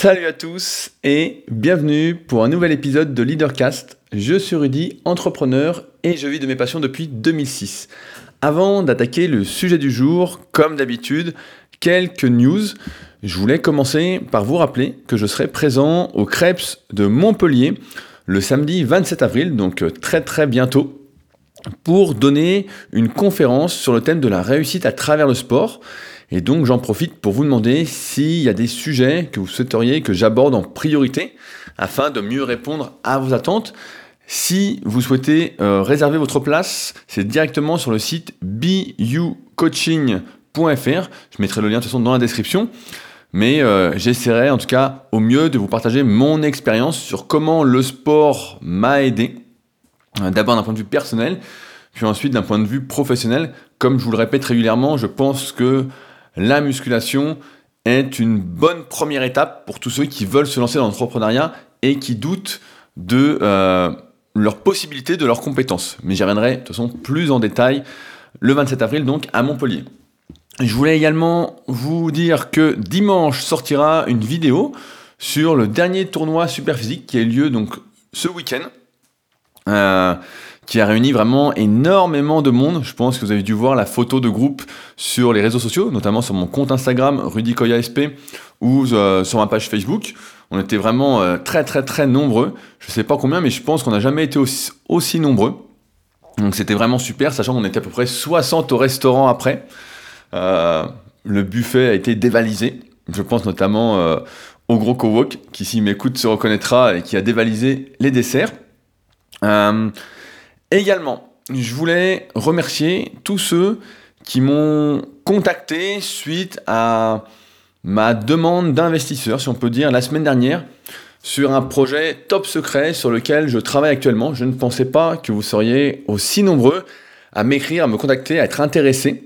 Salut à tous et bienvenue pour un nouvel épisode de Leadercast. Je suis Rudy, entrepreneur et je vis de mes passions depuis 2006. Avant d'attaquer le sujet du jour, comme d'habitude, quelques news. Je voulais commencer par vous rappeler que je serai présent au Crêpes de Montpellier le samedi 27 avril, donc très très bientôt, pour donner une conférence sur le thème de la réussite à travers le sport. Et donc j'en profite pour vous demander s'il y a des sujets que vous souhaiteriez que j'aborde en priorité afin de mieux répondre à vos attentes. Si vous souhaitez euh, réserver votre place, c'est directement sur le site bucoaching.fr. Je mettrai le lien de toute façon dans la description. Mais euh, j'essaierai en tout cas au mieux de vous partager mon expérience sur comment le sport m'a aidé. Euh, d'abord d'un point de vue personnel, puis ensuite d'un point de vue professionnel. Comme je vous le répète régulièrement, je pense que la musculation est une bonne première étape pour tous ceux qui veulent se lancer dans l'entrepreneuriat et qui doutent de euh, leurs possibilités, de leurs compétences. Mais j'y reviendrai de toute façon plus en détail le 27 avril donc à Montpellier. Je voulais également vous dire que dimanche sortira une vidéo sur le dernier tournoi super physique qui a eu lieu donc ce week-end. Euh, qui a réuni vraiment énormément de monde. Je pense que vous avez dû voir la photo de groupe sur les réseaux sociaux, notamment sur mon compte Instagram, Rudy SP, ou euh, sur ma page Facebook. On était vraiment euh, très très très nombreux. Je sais pas combien, mais je pense qu'on n'a jamais été aussi, nombreux. Donc c'était vraiment super, sachant qu'on était à peu près 60 au restaurant après. Euh, le buffet a été dévalisé. Je pense notamment au gros co-walk, qui s'il m'écoute se reconnaîtra et qui a dévalisé les desserts. Également, je voulais remercier tous ceux qui m'ont contacté suite à ma demande d'investisseur, si on peut dire, la semaine dernière, sur un projet top secret sur lequel je travaille actuellement. Je ne pensais pas que vous seriez aussi nombreux à m'écrire, à me contacter, à être intéressés.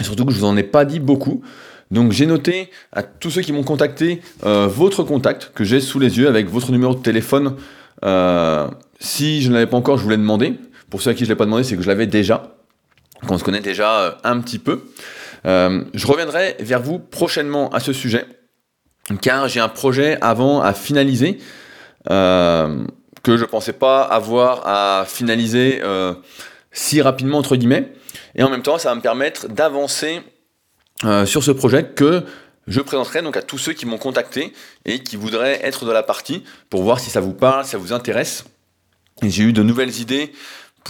surtout que je vous en ai pas dit beaucoup. Donc j'ai noté à tous ceux qui m'ont contacté euh, votre contact que j'ai sous les yeux avec votre numéro de téléphone. Euh, si je ne l'avais pas encore, je voulais demander. Pour ceux à qui je ne l'ai pas demandé, c'est que je l'avais déjà, qu'on se connaît déjà euh, un petit peu. Euh, je reviendrai vers vous prochainement à ce sujet, car j'ai un projet avant à finaliser, euh, que je ne pensais pas avoir à finaliser si rapidement, entre guillemets. Et en même temps, ça va me permettre d'avancer sur ce projet que je présenterai donc à tous ceux qui m'ont contacté et qui voudraient être de la partie pour voir si ça vous parle, si ça vous intéresse. J'ai eu de nouvelles idées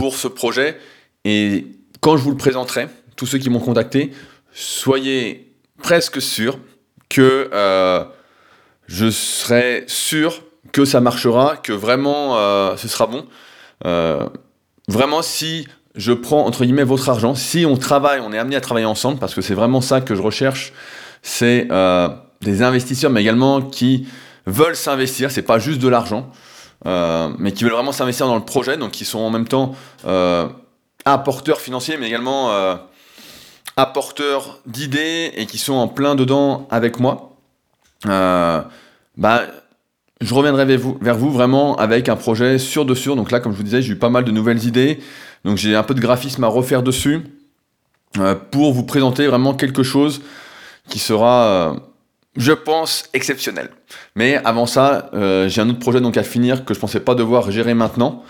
pour ce projet et quand je vous le présenterai, tous ceux qui m'ont contacté, soyez presque sûrs que euh, je serai sûr que ça marchera, que vraiment euh, ce sera bon. Euh, vraiment, si je prends entre guillemets votre argent, si on travaille, on est amené à travailler ensemble, parce que c'est vraiment ça que je recherche, c'est des investisseurs, mais également qui veulent s'investir, c'est pas juste de l'argent. Euh, mais qui veulent vraiment s'investir dans le projet, donc qui sont en même temps euh, apporteurs financiers, mais également euh, apporteurs d'idées et qui sont en plein dedans avec moi. bah, je reviendrai vers vous, vraiment avec un projet sûr de sûr. Donc là, comme je vous disais, j'ai eu pas mal de nouvelles idées. Donc j'ai un peu de graphisme à refaire dessus pour vous présenter vraiment quelque chose qui sera je pense, exceptionnel. Mais avant ça, euh, j'ai un autre projet donc à finir que je pensais pas devoir gérer maintenant,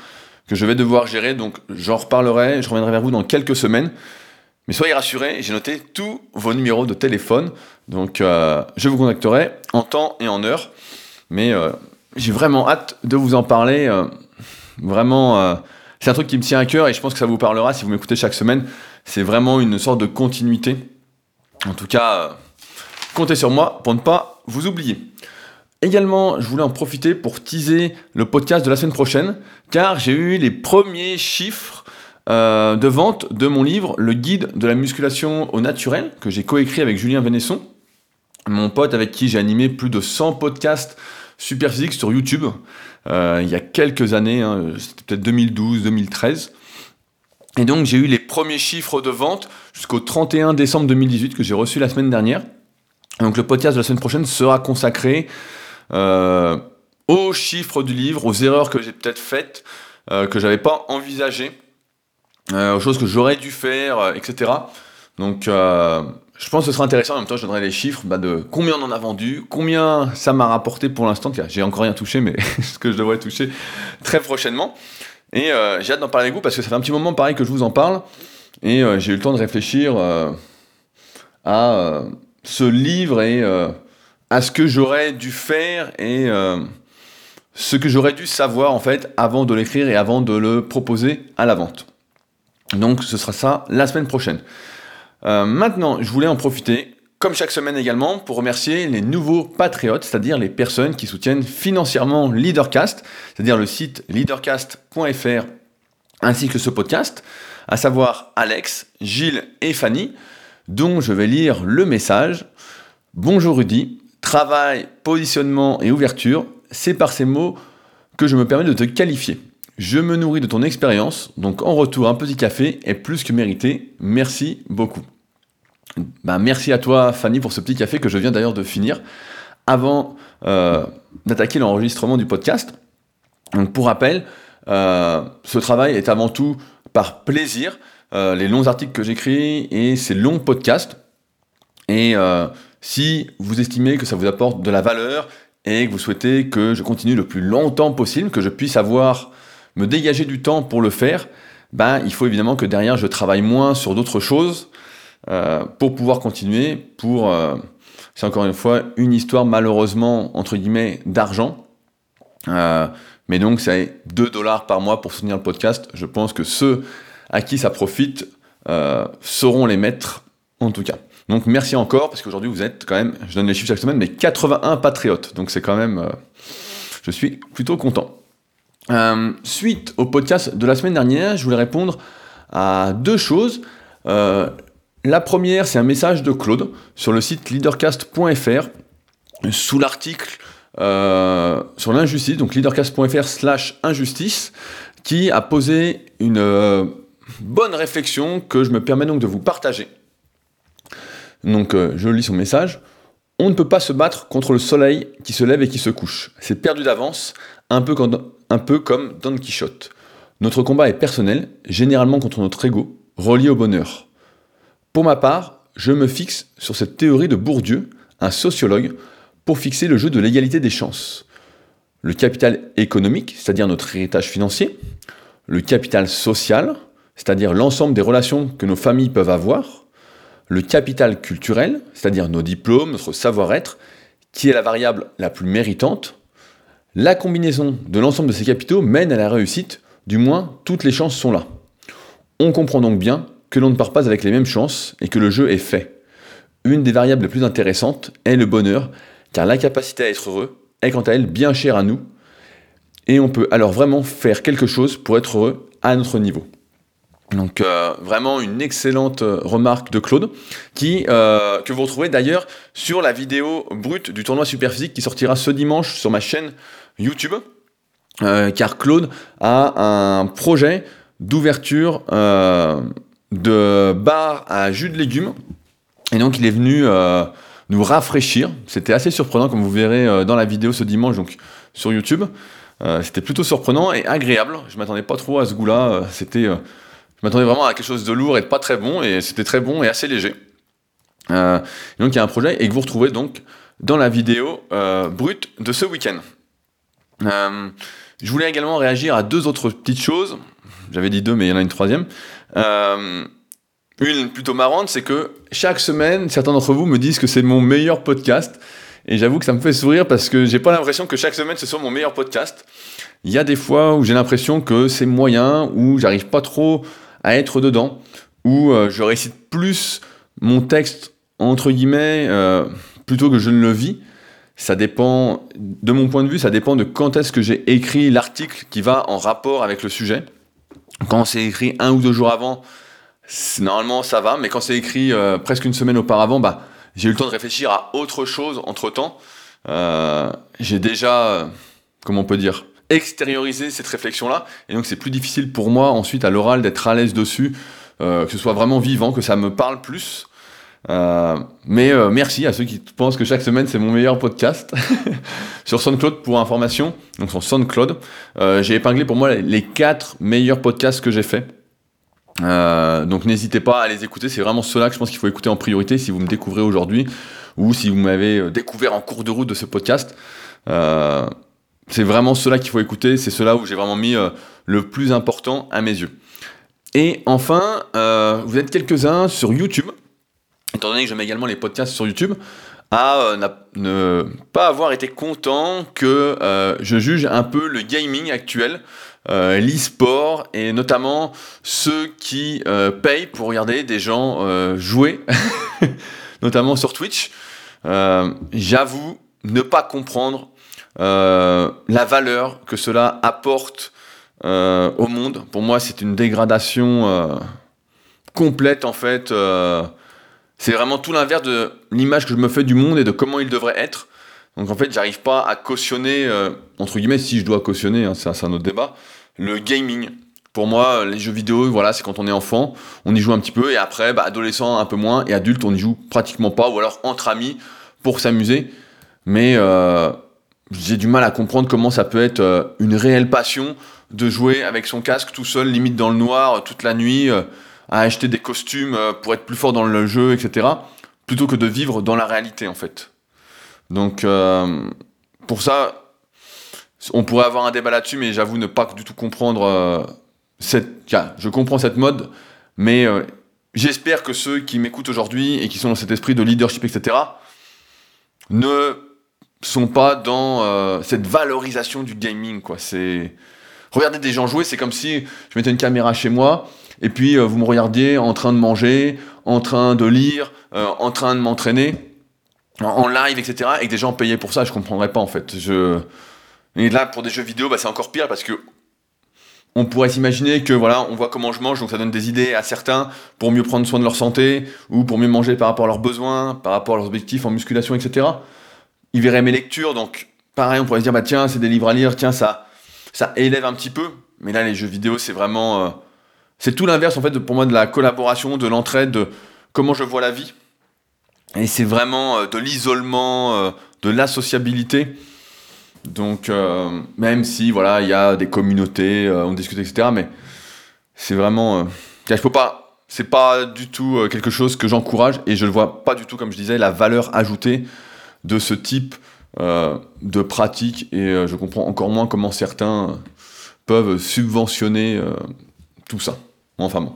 que je vais devoir gérer, donc j'en reparlerai, je reviendrai vers vous dans quelques semaines. Mais soyez rassurés, j'ai noté tous vos numéros de téléphone, donc euh, je vous contacterai en temps et en heure. Mais euh, j'ai vraiment hâte de vous en parler. vraiment, c'est un truc qui me tient à cœur et je pense que ça vous parlera si vous m'écoutez chaque semaine. C'est vraiment une sorte de continuité. En tout cas Comptez sur moi pour ne pas vous oublier. Également, je voulais en profiter pour teaser le podcast de la semaine prochaine, car j'ai eu les premiers chiffres euh, de vente de mon livre, Le guide de la musculation au naturel, que j'ai coécrit avec Julien Vénesson, mon pote avec qui j'ai animé plus de 100 podcasts super physiques sur YouTube, euh, il y a quelques années, hein, c'était peut-être 2012-2013. Et donc j'ai eu les premiers chiffres de vente jusqu'au 31 décembre 2018 que j'ai reçu la semaine dernière. Donc le podcast de la semaine prochaine sera consacré euh, aux chiffres du livre, aux erreurs que j'ai peut-être faites, euh, que j'avais pas envisagées, euh, aux choses que j'aurais dû faire, etc. Donc je pense que ce sera intéressant. En même temps, je donnerai les chiffres bah, de combien on en a vendu, combien ça m'a rapporté pour l'instant. J'ai encore rien touché, mais ce que je devrais toucher très prochainement. Et j'ai hâte d'en parler avec vous parce que ça fait un petit moment pareil que je vous en parle. Et j'ai eu le temps de réfléchir à ce livre et à ce que j'aurais dû faire et ce que j'aurais dû savoir en fait avant de l'écrire et avant de le proposer à la vente. Donc ce sera ça la semaine prochaine. Euh, maintenant, je voulais en profiter, comme chaque semaine également, pour remercier les nouveaux patriotes, c'est-à-dire les personnes qui soutiennent financièrement Leadercast, c'est-à-dire le site leadercast.fr ainsi que ce podcast, à savoir Alex, Gilles et Fanny, dont je vais lire le message. Bonjour Rudy, travail, positionnement et ouverture, c'est par ces mots que je me permets de te qualifier. Je me nourris de ton expérience, donc en retour un petit café est plus que mérité. Merci beaucoup. Ben, merci à toi Fanny pour ce petit café que je viens d'ailleurs de finir avant euh, d'attaquer l'enregistrement du podcast. Donc pour rappel, euh, ce travail est avant tout par plaisir. Euh, les longs articles que j'écris et ces longs podcasts. Et si vous estimez que ça vous apporte de la valeur et que vous souhaitez que je continue le plus longtemps possible, que je puisse avoir me dégager du temps pour le faire, ben, il faut évidemment que derrière je travaille moins sur d'autres choses euh, pour pouvoir continuer, pour, euh, c'est encore une fois une histoire malheureusement, entre guillemets, d'argent. Euh, mais donc c'est 2 dollars par mois pour soutenir le podcast. Je pense que ceux à qui ça profite sauront les mettre en tout cas. Donc merci encore, parce qu'aujourd'hui vous êtes quand même, je donne les chiffres chaque semaine, mais 81 patriotes. Donc c'est quand même, je suis plutôt content. Euh, suite au podcast de la semaine dernière, je voulais répondre à deux choses. Euh, la première, c'est un message de Claude sur le site leadercast.fr sous l'article euh, sur l'injustice, donc leadercast.fr slash injustice, qui a posé une bonne réflexion que je me permets donc de vous partager. Donc je lis son message. On ne peut pas se battre contre le soleil qui se lève et qui se couche. C'est perdu d'avance, un peu, comme, un peu comme Don Quichotte. Notre combat est personnel, généralement contre notre ego, relié au bonheur. Pour ma part, je me fixe sur cette théorie de Bourdieu, un sociologue, pour fixer le jeu de l'égalité des chances. Le capital économique, c'est-à-dire notre héritage financier, le capital social, c'est-à-dire l'ensemble des relations que nos familles peuvent avoir, le capital culturel, c'est-à-dire nos diplômes, notre savoir-être, qui est la variable la plus méritante. La combinaison de l'ensemble de ces capitaux mène à la réussite, du moins toutes les chances sont là. On comprend donc bien que l'on ne part pas avec les mêmes chances et que le jeu est fait. Une des variables les plus intéressantes est le bonheur, car la capacité à être heureux est quant à elle bien chère à nous, et on peut alors vraiment faire quelque chose pour être heureux à notre niveau. Donc euh, vraiment une excellente euh, remarque de Claude, qui, euh, que vous retrouvez d'ailleurs sur la vidéo brute du tournoi Superphysique qui sortira ce dimanche sur ma chaîne YouTube, car Claude a un projet d'ouverture de bar à jus de légumes, et donc il est venu nous rafraîchir. C'était assez surprenant, comme vous verrez dans la vidéo ce dimanche donc sur YouTube. C'était plutôt surprenant et agréable. Je m'attendais pas trop à ce goût-là. C'était je m'attendais vraiment à quelque chose de lourd et de pas très bon, et c'était très bon et assez léger. Euh, donc il y a un projet et que vous retrouvez donc dans la vidéo euh, brute de ce week-end. Euh, je voulais également réagir à deux autres petites choses. J'avais dit deux, mais il y en a une troisième. une plutôt marrante, c'est que chaque semaine, certains d'entre vous me disent que c'est mon meilleur podcast. Et j'avoue que ça me fait sourire parce que j'ai pas l'impression que chaque semaine ce soit mon meilleur podcast. Il y a des fois où j'ai l'impression que c'est moyen, où j'arrive pas trop à être dedans, où euh, je récite plus mon texte, entre guillemets, euh, plutôt que je ne le vis. Ça dépend, de mon point de vue, ça dépend de quand est-ce que j'ai écrit l'article qui va en rapport avec le sujet. Quand c'est écrit un ou deux jours avant, normalement ça va, mais quand c'est écrit euh, presque une semaine auparavant, bah, j'ai eu le temps de réfléchir à autre chose entre temps. j'ai déjà, comment on peut dire, extérioriser cette réflexion-là. Et donc c'est plus difficile pour moi ensuite à l'oral d'être à l'aise dessus, euh, que ce soit vraiment vivant, que ça me parle plus. Euh, mais euh, merci à ceux qui pensent que chaque semaine c'est mon meilleur podcast sur SoundCloud pour information. Donc sur SoundCloud, j'ai épinglé pour moi les quatre meilleurs podcasts que j'ai fait. donc n'hésitez pas à les écouter, c'est vraiment cela que je pense qu'il faut écouter en priorité si vous me découvrez aujourd'hui ou si vous m'avez découvert en cours de route de ce podcast. C'est vraiment cela qu'il faut écouter, c'est cela où j'ai vraiment mis le plus important à mes yeux. Et enfin, vous êtes quelques-uns sur YouTube, étant donné que je mets également les podcasts sur YouTube, à euh, ne pas avoir été content que euh, je juge un peu le gaming actuel, euh, l'e-sport et notamment ceux qui payent pour regarder des gens jouer, notamment sur Twitch. J'avoue ne pas comprendre la valeur que cela apporte au monde. Pour moi, c'est une dégradation complète en fait c'est vraiment tout l'inverse de l'image que je me fais du monde et de comment il devrait être. Donc en fait, j'arrive pas à cautionner, euh, entre guillemets, si je dois cautionner, hein, c'est un autre débat, le gaming. Pour moi, les jeux vidéo, voilà, c'est quand on est enfant, on y joue un petit peu, et après, bah, adolescent un peu moins, et adulte, on y joue pratiquement pas, ou alors entre amis pour s'amuser. Mais euh, j'ai du mal à comprendre comment ça peut être euh, une réelle passion de jouer avec son casque tout seul, limite dans le noir, toute la nuit à acheter des costumes euh, pour être plus fort dans le jeu, etc. Plutôt que de vivre dans la réalité, en fait. Donc, euh, pour ça, on pourrait avoir un débat là-dessus, mais j'avoue ne pas du tout comprendre euh, cette. je comprends cette mode, mais j'espère que ceux qui m'écoutent aujourd'hui et qui sont dans cet esprit de leadership, etc., ne sont pas dans cette valorisation du gaming, quoi. C'est regarder des gens jouer, c'est comme si je mettais une caméra chez moi et puis euh, vous me regardiez en train de manger, en train de lire, euh, en train de m'entraîner, en, live, etc. Et que des gens payaient pour ça, je comprendrais pas en fait. Je... Et là, pour des jeux vidéo, bah, c'est encore pire parce que on pourrait s'imaginer que voilà, on voit comment je mange, donc ça donne des idées à certains pour mieux prendre soin de leur santé ou pour mieux manger par rapport à leurs besoins, par rapport à leurs objectifs en musculation, etc. Ils verraient mes lectures, donc pareil, on pourrait se dire bah tiens, c'est des livres à lire, tiens ça, ça élève un petit peu. Mais là, les jeux vidéo, c'est vraiment euh, c'est tout l'inverse en fait pour moi de la collaboration, de l'entraide, de comment je vois la vie. Et c'est vraiment euh, de l'isolement, euh, de l'associabilité. Donc même si voilà, il y a des communautés, on discute, etc. Mais c'est vraiment, je peux pas, c'est pas du tout quelque chose que j'encourage et je ne vois pas du tout, comme je disais, la valeur ajoutée de ce type de pratique et je comprends encore moins comment certains peuvent subventionner tout ça. Enfin bon.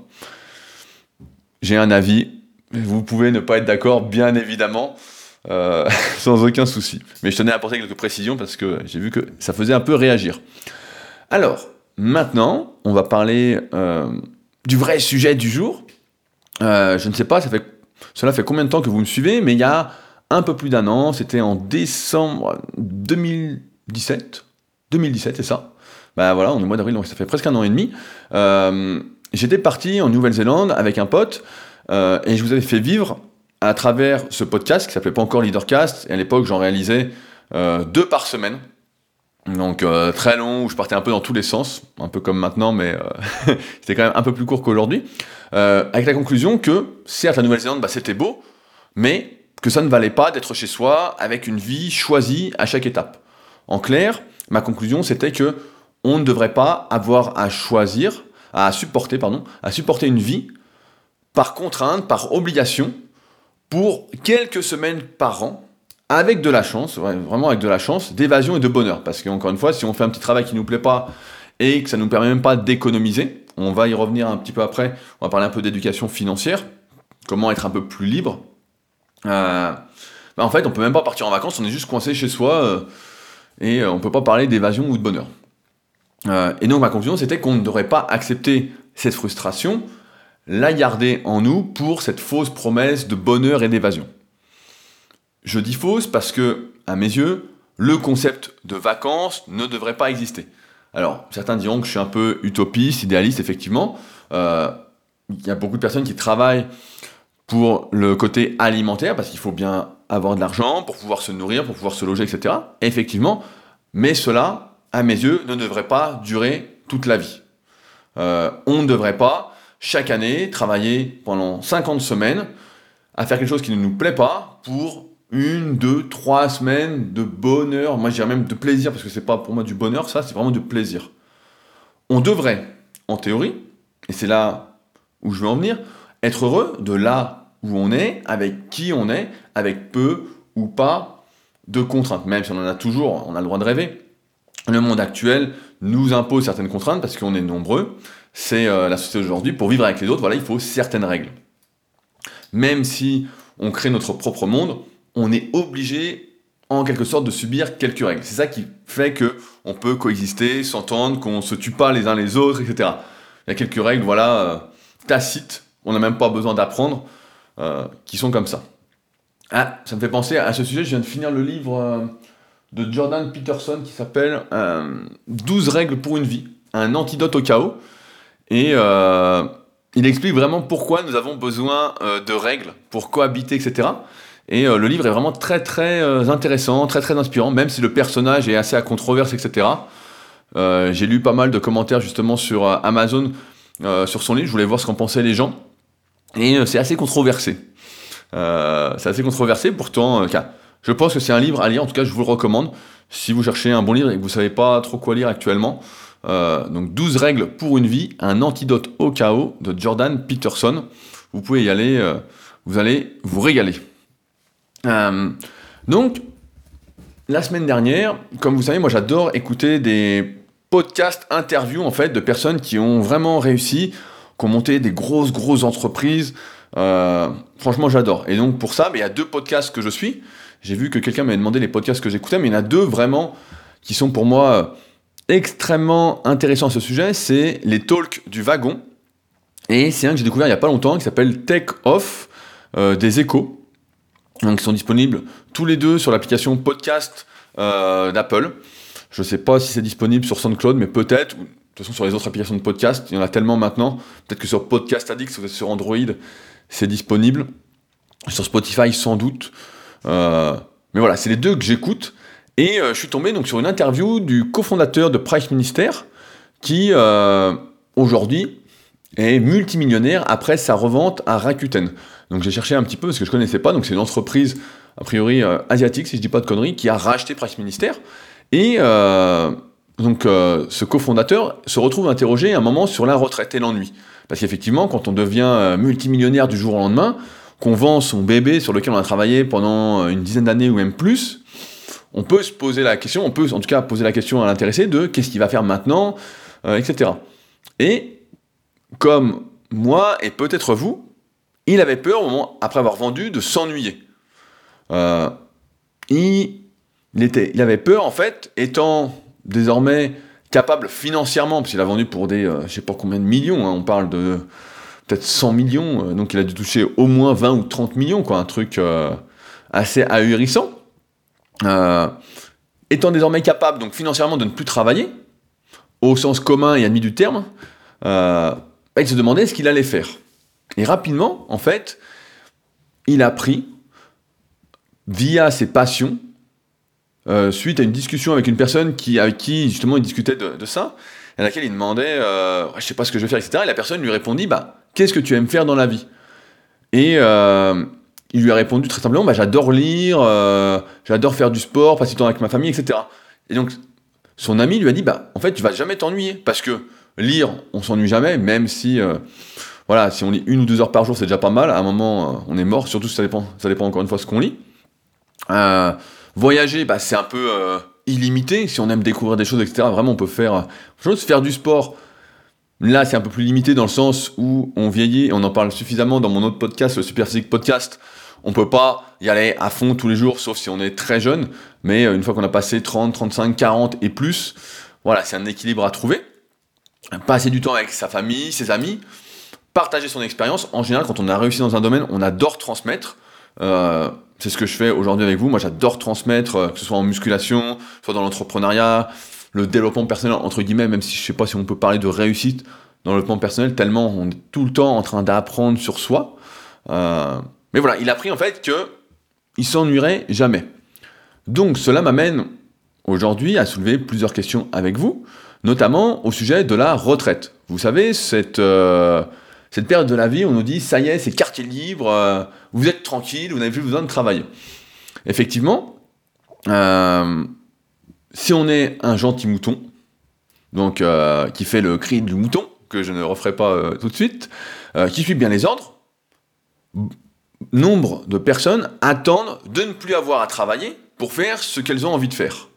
J'ai un avis. Vous pouvez ne pas être d'accord, bien évidemment, euh, sans aucun souci. Mais je tenais à apporter quelques précisions parce que j'ai vu que ça faisait un peu réagir. Alors, maintenant, on va parler euh, du vrai sujet du jour. Euh, je ne sais pas, cela fait combien de temps que vous me suivez, mais il y a un peu plus d'un an, c'était en décembre 2017. 2017, c'est ça. Ben voilà, on est au mois d'avril, donc ça fait presque un an et demi. J'étais parti en Nouvelle-Zélande avec un pote euh, et je vous avais fait vivre à travers ce podcast qui s'appelait pas encore Leadercast. Et à l'époque, j'en réalisais euh, deux par semaine. Donc euh, très long, où je partais un peu dans tous les sens, un peu comme maintenant, mais c'était quand même un peu plus court qu'aujourd'hui. avec la conclusion que, certes, la Nouvelle-Zélande, bah, c'était beau, mais que ça ne valait pas d'être chez soi avec une vie choisie à chaque étape. En clair, ma conclusion, c'était que on ne devrait pas avoir à choisir à supporter, pardon, à supporter une vie par contrainte, par obligation, pour quelques semaines par an, avec de la chance, vraiment avec de la chance, d'évasion et de bonheur. Parce qu'encore une fois, si on fait un petit travail qui ne nous plaît pas et que ça ne nous permet même pas d'économiser, on va y revenir un petit peu après, on va parler un peu d'éducation financière, comment être un peu plus libre. Euh, bah, en fait, on peut même pas partir en vacances, on est juste coincé chez soi euh, et euh, on peut pas parler d'évasion ou de bonheur. Et donc ma conclusion, c'était qu'on ne devrait pas accepter cette frustration, la garder en nous pour cette fausse promesse de bonheur et d'évasion. Je dis fausse parce que, à mes yeux, le concept de vacances ne devrait pas exister. Alors, certains diront que je suis un peu utopiste, idéaliste, effectivement. Il y a beaucoup de personnes qui travaillent pour le côté alimentaire, parce qu'il faut bien avoir de l'argent pour pouvoir se nourrir, pour pouvoir se loger, etc. effectivement, mais cela à mes yeux, ne devrait pas durer toute la vie. Euh, on ne devrait pas, chaque année, travailler pendant 50 semaines à faire quelque chose qui ne nous plaît pas pour une, deux, trois semaines de bonheur, moi je dirais même de plaisir, parce que c'est pas pour moi du bonheur, ça, c'est vraiment du plaisir. On devrait, en théorie, et c'est là où je veux en venir, être heureux de là où on est, avec qui on est, avec peu ou pas de contraintes, même si on en a toujours, on a le droit de rêver. Le monde actuel nous impose certaines contraintes parce qu'on est nombreux. C'est euh, la société d'aujourd'hui. Pour vivre avec les autres, voilà, il faut certaines règles. Même si on crée notre propre monde, on est obligé en quelque sorte de subir quelques règles. C'est ça qui fait que on peut coexister, s'entendre, qu'on se tue pas les uns les autres, etc. Il y a quelques règles, voilà, euh, tacites, on n'a même pas besoin d'apprendre, euh, qui sont comme ça. Ah, ça me fait penser à ce sujet, je viens de finir le livre euh, de Jordan Peterson qui s'appelle 12 règles pour une vie, un antidote au chaos. Et il explique vraiment pourquoi nous avons besoin de règles pour cohabiter, etc. Et euh, le livre est vraiment très très euh, intéressant, très très inspirant, même si le personnage est assez à controverse, etc. Euh, j'ai lu pas mal de commentaires justement sur Amazon sur son livre, je voulais voir ce qu'en pensaient les gens. Et c'est assez controversé. c'est assez controversé, pourtant, je pense que c'est un livre à lire, en tout cas je vous le recommande, si vous cherchez un bon livre et que vous savez pas trop quoi lire actuellement. donc 12 règles pour une vie, un antidote au chaos de Jordan Peterson. Vous pouvez y aller, vous allez vous régaler. Euh, donc, la semaine dernière, comme vous savez, moi j'adore écouter des podcasts, interviews en fait de personnes qui ont vraiment réussi, qui ont monté des grosses, grosses entreprises. Euh, franchement, j'adore. Et donc pour ça, il y a deux podcasts que je suis. J'ai vu que quelqu'un m'avait demandé les podcasts que j'écoutais, mais il y en a deux vraiment qui sont pour moi euh, extrêmement intéressants à ce sujet. C'est les talks du wagon. Et c'est un que j'ai découvert il n'y a pas longtemps qui s'appelle Take Off des échos. Donc ils sont disponibles tous les deux sur l'application podcast euh, d'Apple. Je ne sais pas si c'est disponible sur SoundCloud, mais peut-être. De toute façon, sur les autres applications de podcast, il y en a tellement maintenant. Peut-être que sur Podcast Addict, sur Android, c'est disponible. Sur Spotify, sans doute. Euh, mais voilà, c'est les deux que j'écoute. Et euh, je suis tombé donc sur une interview du cofondateur de Price Minister, qui aujourd'hui est multimillionnaire après sa revente à Rakuten. Donc j'ai cherché un petit peu parce que je connaissais pas. Donc c'est une entreprise a priori euh, asiatique, si je dis pas de conneries, qui a racheté Price Minister. Et euh, donc euh, ce cofondateur se retrouve interrogé à un moment sur la retraite et l'ennui. Parce qu'effectivement, quand on devient multimillionnaire du jour au lendemain, qu'on vend son bébé sur lequel on a travaillé pendant une dizaine d'années ou même plus, on peut se poser la question, on peut en tout cas poser la question à l'intéressé de qu'est-ce qu'il va faire maintenant, etc. Et comme moi et peut-être vous, il avait peur, au moment, après avoir vendu, de s'ennuyer. Euh, il, était, il avait peur, en fait, étant désormais capable financièrement, parce qu'il a vendu pour des, je euh, je sais pas combien de millions, hein, on parle de peut-être 100 millions, euh, donc il a dû toucher au moins 20 ou 30 millions, quoi, un truc assez ahurissant. étant désormais capable, donc financièrement, de ne plus travailler, au sens commun et admis du terme, il se demandait ce qu'il allait faire. Et rapidement, en fait, il a pris, via ses passions, euh, suite à une discussion avec une personne avec qui justement il discutait de, ça, à laquelle il demandait, euh, je sais pas ce que je vais faire, etc. Et la personne lui répondit, bah, qu'est-ce que tu aimes faire dans la vie? Et euh, il lui a répondu très simplement, bah, j'adore lire, euh, j'adore faire du sport, passer du temps avec ma famille, etc. Et donc, son ami lui a dit, bah, en fait, tu vas jamais t'ennuyer, parce que lire, on s'ennuie jamais, même si voilà, si on lit une ou deux heures par jour, c'est déjà pas mal. À un moment, on est mort, surtout si ça dépend, ça dépend encore une fois ce qu'on lit. Voyager, bah, c'est un peu euh, illimité. Si on aime découvrir des choses, etc., vraiment, on peut faire chose. Faire du sport, là, c'est un peu plus limité dans le sens où on vieillit. On en parle suffisamment dans mon autre podcast, le Super Physique Podcast. On peut pas y aller à fond tous les jours, sauf si on est très jeune. Mais une fois qu'on a passé 30, 35, 40 et plus, voilà, c'est un équilibre à trouver. Passer du temps avec sa famille, ses amis partager son expérience. En général, quand on a réussi dans un domaine, on adore transmettre. Euh, c'est ce que je fais aujourd'hui avec vous. Moi, j'adore transmettre, euh, que ce soit en musculation, soit dans l'entrepreneuriat, le développement personnel, entre guillemets, même si je sais pas si on peut parler de réussite dans le développement personnel, tellement on est tout le temps en train d'apprendre sur soi. Euh, mais voilà, il a pris en fait que il s'ennuierait jamais. Donc, cela m'amène aujourd'hui à soulever plusieurs questions avec vous, notamment au sujet de la retraite. Vous savez, cette cette période de la vie, on nous dit, ça y est, c'est quartier libre, euh, vous êtes tranquille, vous n'avez plus besoin de travailler. Effectivement, euh, si on est un gentil mouton, donc euh, qui fait le cri du mouton, que je ne referai pas tout de suite, qui suit bien les ordres, nombre de personnes attendent de ne plus avoir à travailler pour faire ce qu'elles ont envie de faire.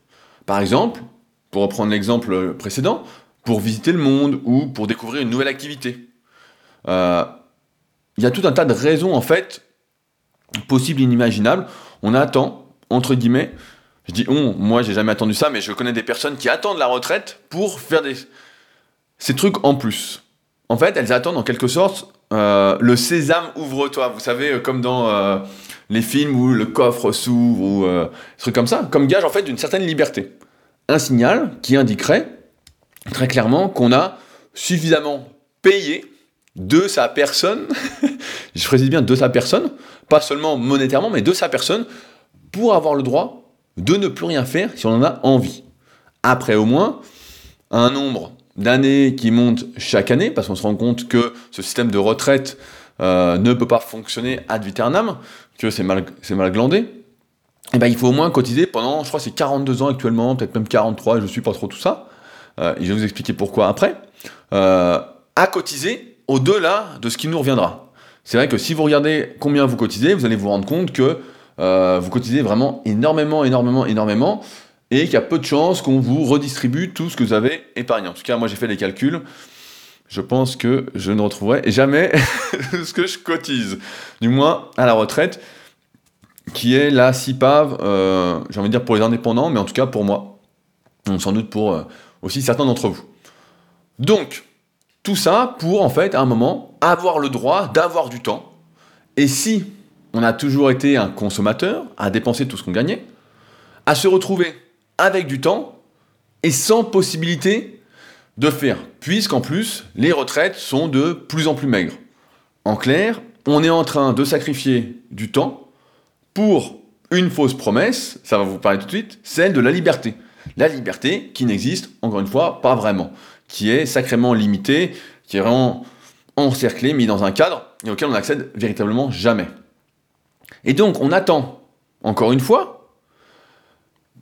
Par exemple, pour reprendre l'exemple précédent, pour visiter le monde ou pour découvrir une nouvelle activité. Euh, il y a tout un tas de raisons en fait possibles, inimaginables. On attend, entre guillemets, je dis on, moi j'ai jamais attendu ça, mais je connais des personnes qui attendent la retraite pour faire des... ces trucs en plus. En fait, elles attendent en quelque sorte euh, le sésame ouvre-toi. Vous savez, euh, comme dans euh, les films où le coffre s'ouvre ou des trucs comme ça, comme gage en fait d'une certaine liberté. Un signal qui indiquerait très clairement qu'on a suffisamment payé de sa personne, je précise bien de sa personne, pas seulement monétairement, mais de sa personne, pour avoir le droit de ne plus rien faire si on en a envie. Après au moins un nombre d'années qui monte chaque année, parce qu'on se rend compte que ce système de retraite euh, ne peut pas fonctionner ad viternam, que c'est mal, mal glandé, et eh ben, il faut au moins cotiser pendant, je crois c'est 42 ans actuellement, peut-être même 43, je ne suis pas trop tout ça, euh, et je vais vous expliquer pourquoi après, euh, à cotiser au-delà de ce qui nous reviendra. C'est vrai que si vous regardez combien vous cotisez, vous allez vous rendre compte que euh, vous cotisez vraiment énormément, énormément, énormément, et qu'il y a peu de chances qu'on vous redistribue tout ce que vous avez épargné. En tout cas, moi j'ai fait les calculs. Je pense que je ne retrouverai jamais ce que je cotise, du moins à la retraite, qui est la CIPAV, euh, j'ai envie de dire pour les indépendants, mais en tout cas pour moi, sans doute pour euh, aussi certains d'entre vous. Donc, tout ça pour en fait à un moment avoir le droit d'avoir du temps. Et si on a toujours été un consommateur, à dépenser tout ce qu'on gagnait, à se retrouver avec du temps et sans possibilité de faire, puisqu'en plus, les retraites sont de plus en plus maigres. En clair, on est en train de sacrifier du temps pour une fausse promesse, ça va vous parler tout de suite, celle de la liberté. La liberté qui n'existe, encore une fois, pas vraiment, qui est sacrément limitée, qui est vraiment encerclée, mise dans un cadre et auquel on n'accède véritablement jamais. Et donc, on attend, encore une fois,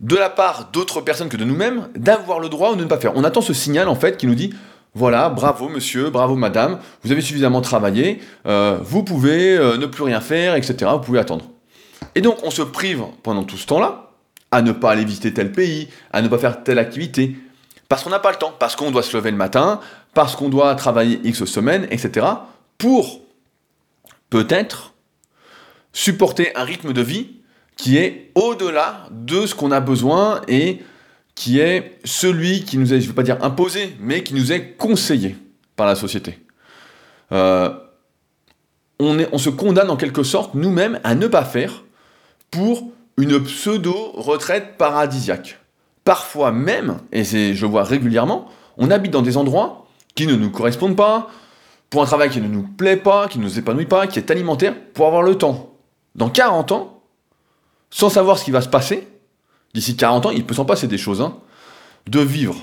de la part d'autres personnes que de nous-mêmes, d'avoir le droit ou de ne pas faire. On attend ce signal, en fait, qui nous dit, voilà, bravo monsieur, bravo madame, vous avez suffisamment travaillé, euh, vous pouvez euh, ne plus rien faire, etc. Vous pouvez attendre. Et donc, on se prive pendant tout ce temps-là à ne pas aller visiter tel pays, à ne pas faire telle activité, parce qu'on n'a pas le temps, parce qu'on doit se lever le matin, parce qu'on doit travailler X semaines, etc. pour peut-être supporter un rythme de vie qui est au-delà de ce qu'on a besoin et qui est celui qui nous est, je ne veux pas dire imposé, mais qui nous est conseillé par la société. Euh, on, se condamne en quelque sorte nous-mêmes à ne pas faire pour une pseudo-retraite paradisiaque. Parfois même, et je vois régulièrement, on habite dans des endroits qui ne nous correspondent pas, pour un travail qui ne nous plaît pas, qui ne nous épanouit pas, qui est alimentaire, pour avoir le temps dans 40 ans, sans savoir ce qui va se passer, d'ici 40 ans, il peut s'en passer des choses, hein, de vivre.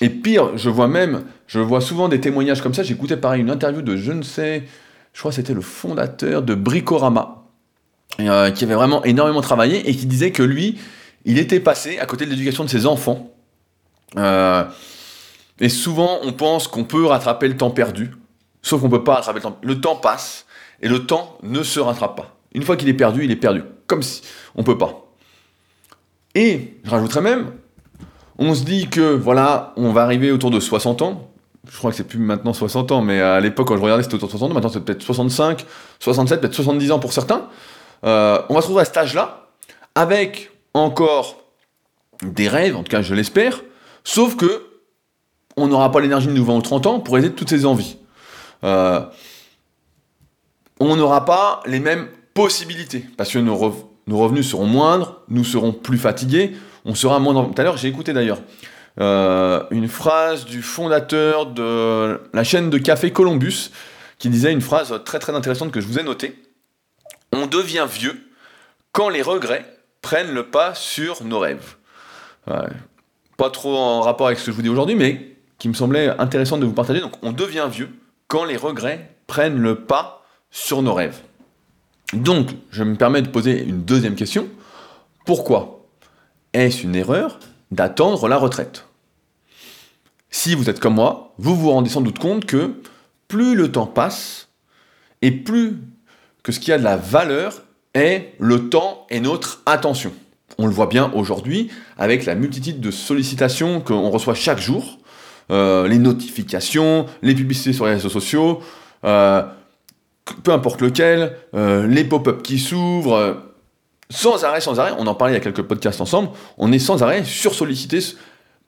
Et pire, je vois même, je vois souvent des témoignages comme ça, j'écoutais pareil une interview de je ne sais, je crois que c'était le fondateur de Bricorama, euh, qui avait vraiment énormément travaillé et qui disait que lui, il était passé à côté de l'éducation de ses enfants. Euh, et souvent, on pense qu'on peut rattraper le temps perdu, sauf qu'on ne peut pas rattraper le temps. Le temps passe, et le temps ne se rattrape pas. Une fois qu'il est perdu, il est perdu. Comme si on peut pas. Et je rajouterais même, on se dit que voilà, on va arriver autour de 60 ans. Je crois que c'est plus maintenant 60 ans, mais à l'époque quand je regardais c'était autour de 60 ans. Maintenant c'est peut-être 65, 67, peut-être 70 ans pour certains. Euh, on va se retrouver à cet âge-là avec encore des rêves, en tout cas je l'espère, sauf que on n'aura pas l'énergie de nous 20 ou 30 ans pour aider toutes ces envies. Euh, on n'aura pas les mêmes possibilités, parce que nos, revenus seront moindres, nous serons plus fatigués, on sera moins... Tout à l'heure, j'ai écouté d'ailleurs euh, une phrase du fondateur de la chaîne de café Columbus, qui disait une phrase très très intéressante que je vous ai notée. On devient vieux quand les regrets prennent le pas sur nos rêves. Pas trop en rapport avec ce que je vous dis aujourd'hui, mais qui me semblait intéressant de vous partager. Donc on devient vieux quand les regrets prennent le pas sur nos rêves. Donc, je me permets de poser une deuxième question. Pourquoi est-ce une erreur d'attendre la retraite? Si vous êtes comme moi, vous vous rendez sans doute compte que plus le temps passe, et plus que ce qui a de la valeur est le temps et notre attention. On le voit bien aujourd'hui avec la multitude de sollicitations qu'on reçoit chaque jour, euh, les notifications, les publicités sur les réseaux sociaux, euh, peu importe lequel, euh, les pop-up qui s'ouvrent, sans arrêt, sans arrêt, on en parlait il y a quelques podcasts ensemble, on est sans arrêt sursollicité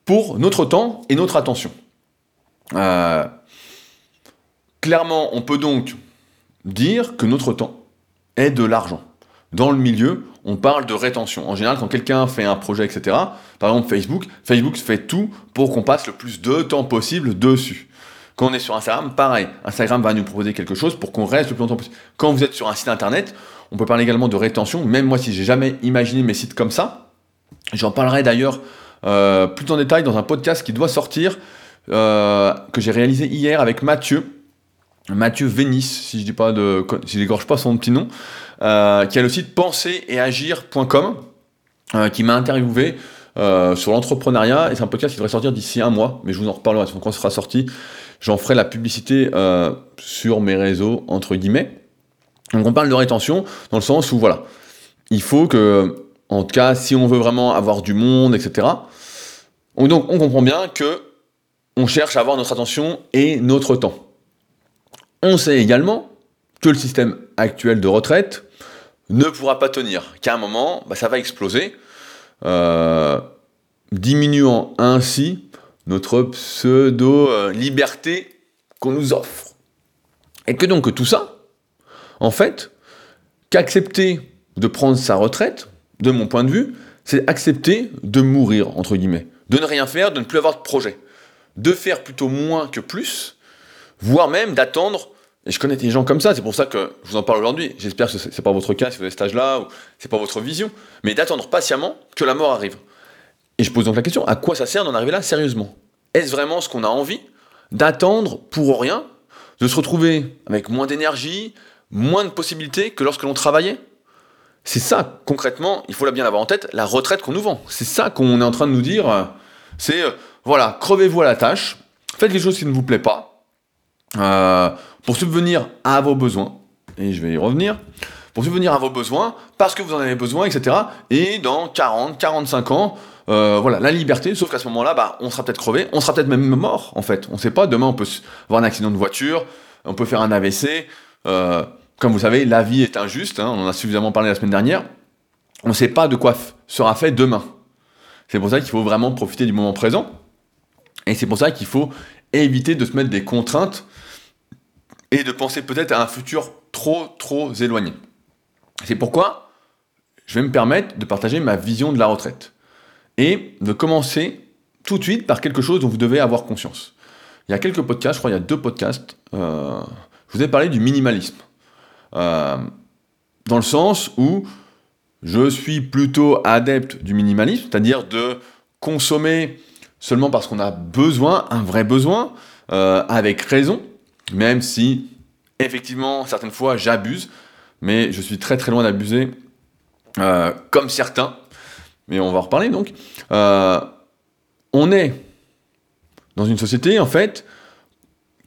pour notre temps et notre attention. clairement, on peut donc dire que notre temps est de l'argent. Dans le milieu, on parle de rétention. En général, quand quelqu'un fait un projet, etc., par exemple Facebook, Facebook fait tout pour qu'on passe le plus de temps possible dessus. Quand on est sur Instagram, pareil. Instagram va nous proposer quelque chose pour qu'on reste le plus longtemps possible. Quand vous êtes sur un site internet, on peut parler également de rétention. Même moi, si j'ai jamais imaginé mes sites comme ça, j'en parlerai d'ailleurs euh, plus en détail dans un podcast qui doit sortir, euh, que j'ai réalisé hier avec Mathieu, Mathieu Vénis, si je dis pas de, si pas son petit nom, euh, qui a le site penser et agir.com, euh, qui m'a interviewé euh, sur l'entrepreneuriat, et c'est un podcast qui devrait sortir d'ici un mois, mais je vous en reparlerai, quand ce sera sorti, j'en ferai la publicité sur mes réseaux, entre guillemets. Donc on parle de rétention, dans le sens où, voilà, il faut que, en tout cas, si on veut vraiment avoir du monde, etc., donc on comprend bien que on cherche à avoir notre attention et notre temps. On sait également que le système actuel de retraite ne pourra pas tenir, qu'à un moment, bah, ça va exploser, euh, diminuant ainsi notre pseudo-liberté qu'on nous offre. Et que donc tout ça, en fait, qu'accepter de prendre sa retraite, de mon point de vue, c'est accepter de mourir, entre guillemets, de ne rien faire, de ne plus avoir de projet, de faire plutôt moins que plus, voire même d'attendre et je connais des gens comme ça, c'est pour ça que je vous en parle aujourd'hui. J'espère que ce n'est pas votre cas si vous avez cet âge-là, ou c'est pas votre vision, mais d'attendre patiemment que la mort arrive. Et je pose donc la question, à quoi ça sert d'en arriver là sérieusement? Est-ce vraiment ce qu'on a envie D'attendre pour rien? De se retrouver avec moins d'énergie, moins de possibilités que lorsque l'on travaillait? C'est ça, concrètement, il faut bien avoir en tête, la retraite qu'on nous vend. C'est ça qu'on est en train de nous dire. C'est, euh, voilà, crevez-vous à la tâche, faites les choses qui ne vous plaisent pas, euh, pour subvenir à vos besoins, et je vais y revenir, pour subvenir à vos besoins, parce que vous en avez besoin, etc. Et dans 40, 45 ans, euh, voilà, la liberté, sauf qu'à ce moment-là, bah, on sera peut-être crevé, on sera peut-être même mort, en fait. On ne sait pas, demain, on peut avoir un accident de voiture, on peut faire un AVC. Euh, comme vous savez, la vie est injuste, hein, on en a suffisamment parlé la semaine dernière. On ne sait pas de quoi sera fait demain. C'est pour ça qu'il faut vraiment profiter du moment présent. Et c'est pour ça qu'il faut éviter de se mettre des contraintes et de penser peut-être à un futur trop, trop éloigné. C'est pourquoi je vais me permettre de partager ma vision de la retraite et de commencer tout de suite par quelque chose dont vous devez avoir conscience. Il y a quelques podcasts, je crois il y a deux podcasts, euh, je vous ai parlé du minimalisme. Euh, dans le sens où je suis plutôt adepte du minimalisme, c'est-à-dire de consommer seulement parce qu'on a besoin, un vrai besoin, euh, avec raison, même si effectivement certaines fois j'abuse, mais je suis très très loin d'abuser, euh, comme certains, mais on va en reparler donc. Euh, on est dans une société en fait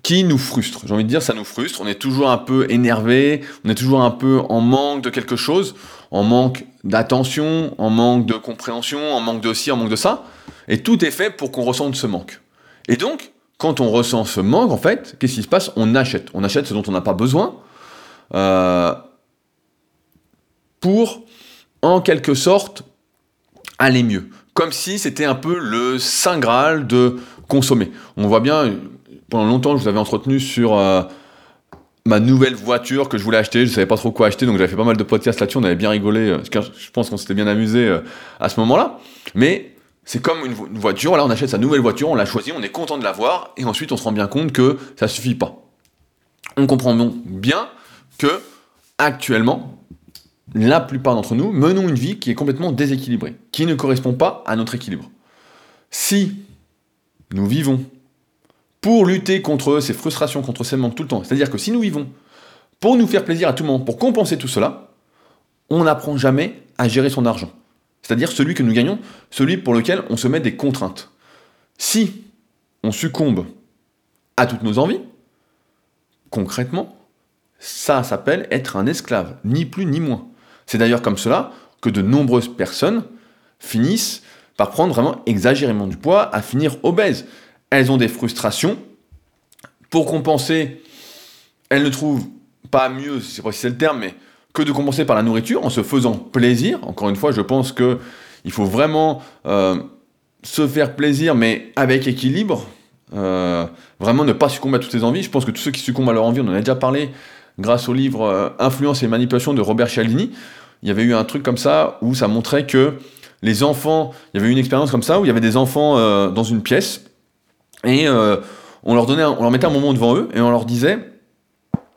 qui nous frustre. J'ai envie de dire, ça nous frustre. On est toujours un peu énervé, on est toujours un peu en manque de quelque chose, en manque d'attention, en manque de compréhension, en manque de ci, en manque de ça. Et tout est fait pour qu'on ressente ce manque. Et donc, quand on ressent ce manque, en fait, qu'est-ce qui se passe? On achète. On achète ce dont on n'a pas besoin euh, pour, en quelque sorte, aller mieux. Comme si c'était un peu le saint Graal de consommer. On voit bien, pendant longtemps, je vous avais entretenu sur euh, ma nouvelle voiture que je voulais acheter. Je ne savais pas trop quoi acheter, donc j'avais fait pas mal de podcasts là-dessus. On avait bien rigolé. Euh, je pense qu'on s'était bien amusé à ce moment-là. Mais c'est comme une, voiture, là on achète sa nouvelle voiture, on l'a choisie, on est content de l'avoir, et ensuite on se rend bien compte que ça suffit pas. On comprend bien que actuellement, la plupart d'entre nous menons une vie qui est complètement déséquilibrée, qui ne correspond pas à notre équilibre. Si nous vivons pour lutter contre ces frustrations, contre ces manques tout le temps, c'est-à-dire que si nous vivons pour nous faire plaisir à tout moment, pour compenser tout cela, on n'apprend jamais à gérer son argent. C'est-à-dire celui que nous gagnons, celui pour lequel on se met des contraintes. Si on succombe à toutes nos envies, concrètement, ça s'appelle être un esclave, ni plus ni moins. C'est d'ailleurs comme cela que de nombreuses personnes finissent par prendre vraiment exagérément du poids, à finir obèses. Elles ont des frustrations. Pour compenser, elles ne trouvent pas mieux, je sais pas si c'est le terme, mais que de compenser par la nourriture en se faisant plaisir. Encore une fois, je pense que il faut vraiment euh, se faire plaisir, mais avec équilibre. Euh, vraiment ne pas succomber à toutes ses envies. Je pense que tous ceux qui succombent à leur envie, on en a déjà parlé grâce au livre euh, Influence et manipulation de Robert Cialdini. Il y avait eu un truc comme ça où ça montrait que les enfants, il y avait eu une expérience comme ça où il y avait des enfants dans une pièce et on leur donnait, on leur mettait un moment devant eux et on leur disait,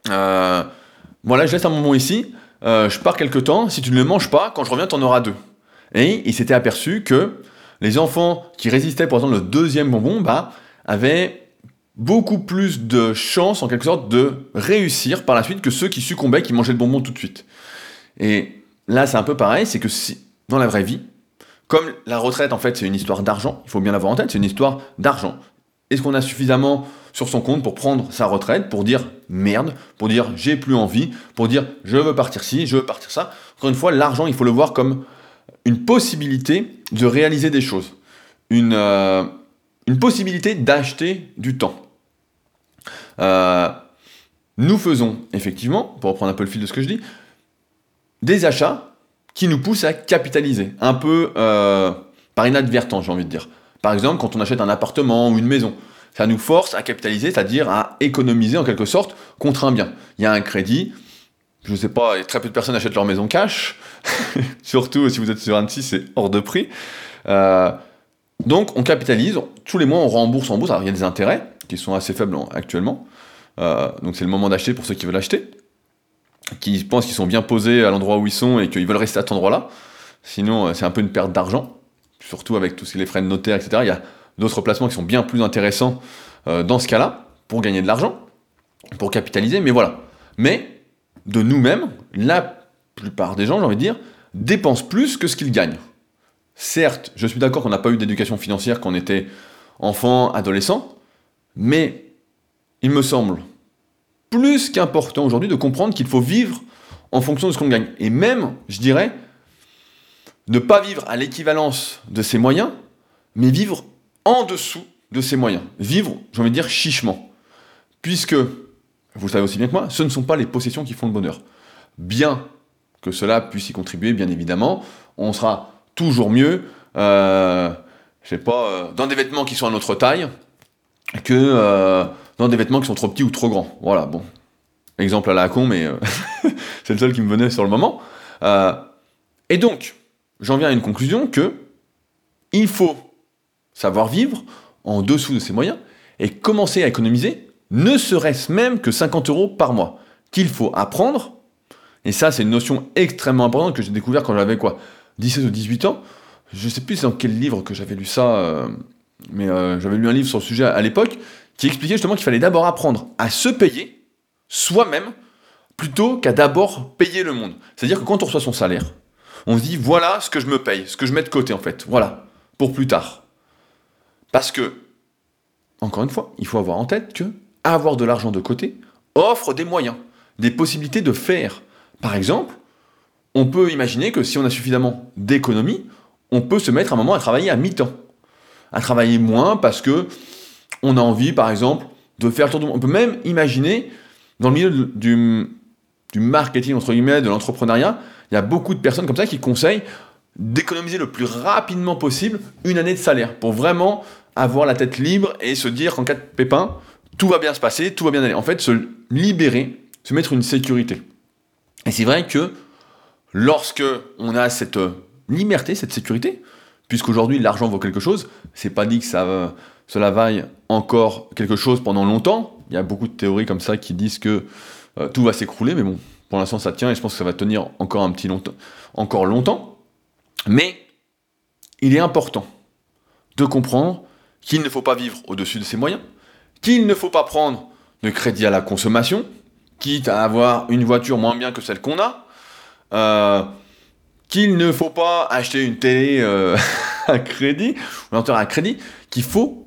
voilà, je laisse un moment ici, je pars quelque temps, si tu ne le manges pas, quand je reviens, tu en auras deux. Et il s'était aperçu que les enfants qui résistaient pour exemple le deuxième bonbon, bah, avaient beaucoup plus de chances en quelque sorte de réussir par la suite que ceux qui succombaient, qui mangeaient le bonbon tout de suite. Et là, c'est un peu pareil, c'est que si, dans la vraie vie, comme la retraite, en fait, c'est une histoire d'argent, il faut bien l'avoir en tête, c'est une histoire d'argent. Est-ce qu'on a suffisamment sur son compte pour prendre sa retraite, pour dire merde, pour dire j'ai plus envie, pour dire je veux partir ci, je veux partir ça Encore une fois, l'argent, il faut le voir comme une possibilité de réaliser des choses, une, euh, possibilité d'acheter du temps. Euh, nous faisons effectivement, pour reprendre un peu le fil de ce que je dis, des achats qui nous poussent à capitaliser, un peu euh, par inadvertance, j'ai envie de dire. Par exemple, quand on achète un appartement ou une maison, ça nous force à capitaliser, c'est-à-dire à économiser en quelque sorte contre un bien. Il y a un crédit, je ne sais pas, très peu de personnes achètent leur maison cash, surtout si vous êtes sur Annecy, c'est hors de prix. Euh, donc on capitalise, tous les mois on rembourse en bourse, alors il y a des intérêts qui sont assez faibles actuellement, euh, donc c'est le moment d'acheter pour ceux qui veulent acheter, qui pensent qu'ils sont bien posés à l'endroit où ils sont et qu'ils veulent rester à cet endroit-là, sinon euh, c'est un peu une perte d'argent, surtout avec tous les frais de notaire, etc. d'autres placements qui sont bien plus intéressants dans ce cas-là, pour gagner de l'argent, pour capitaliser, mais voilà. Mais de nous-mêmes, la plupart des gens, j'ai envie de dire, dépensent plus que ce qu'ils gagnent. Certes, je suis d'accord qu'on n'a pas eu d'éducation financière quand on était enfant, adolescent, mais il me semble plus qu'important aujourd'hui de comprendre qu'il faut vivre en fonction de ce qu'on gagne. Et même, je dirais, ne pas vivre à l'équivalence de ses moyens, mais vivre en dessous de ses moyens. Vivre, j'ai envie de dire, chichement. Puisque vous le savez aussi bien que moi, ce ne sont pas les possessions qui font le bonheur. Bien que cela puisse y contribuer, bien évidemment, on sera toujours mieux, euh, je sais pas, euh, dans des vêtements qui sont à notre taille, que euh, dans des vêtements qui sont trop petits ou trop grands. Voilà, bon. Exemple à la con, mais c'est le seul qui me venait sur le moment. et donc, j'en viens à une conclusion que il faut savoir vivre en dessous de ses moyens et commencer à économiser ne serait-ce même que 50 euros par mois, qu'il faut apprendre. Et ça, c'est une notion extrêmement importante que j'ai découvert quand j'avais quoi 17 ou 18 ans. Je sais plus dans quel livre que j'avais lu ça, euh, mais euh, j'avais lu un livre sur le sujet à, l'époque qui expliquait justement qu'il fallait d'abord apprendre à se payer soi-même plutôt qu'à d'abord payer le monde. C'est-à-dire que quand on reçoit son salaire, on se dit voilà ce que je me paye, ce que je mets de côté en fait, voilà, pour plus tard. Parce que, encore une fois, il faut avoir en tête que avoir de l'argent de côté offre des moyens, des possibilités de faire. Par exemple, on peut imaginer que si on a suffisamment d'économies, on peut se mettre un moment à travailler à mi-temps. À travailler moins parce que on a envie, par exemple, de faire le tour du monde. On peut même imaginer, dans le milieu du, du marketing, entre guillemets, de l'entrepreneuriat, il y a beaucoup de personnes comme ça qui conseillent d'économiser le plus rapidement possible une année de salaire pour vraiment avoir la tête libre et se dire qu'en cas de pépin, tout va bien se passer, tout va bien aller. En fait, se libérer, se mettre une sécurité. Et c'est vrai que lorsque on a cette liberté, cette sécurité, puisqu'aujourd'hui l'argent vaut quelque chose, c'est pas dit que ça, cela vaille encore quelque chose pendant longtemps. Il y a beaucoup de théories comme ça qui disent que euh, tout va s'écrouler, mais bon, pour l'instant ça tient et je pense que ça va tenir encore un petit longtemps, encore longtemps. Mais il est important de comprendre qu'il ne faut pas vivre au-dessus de ses moyens, qu'il ne faut pas prendre de crédit à la consommation, quitte à avoir une voiture moins bien que celle qu'on a, euh, qu'il ne faut pas acheter une télé euh, à crédit, ou un à crédit, qu'il faut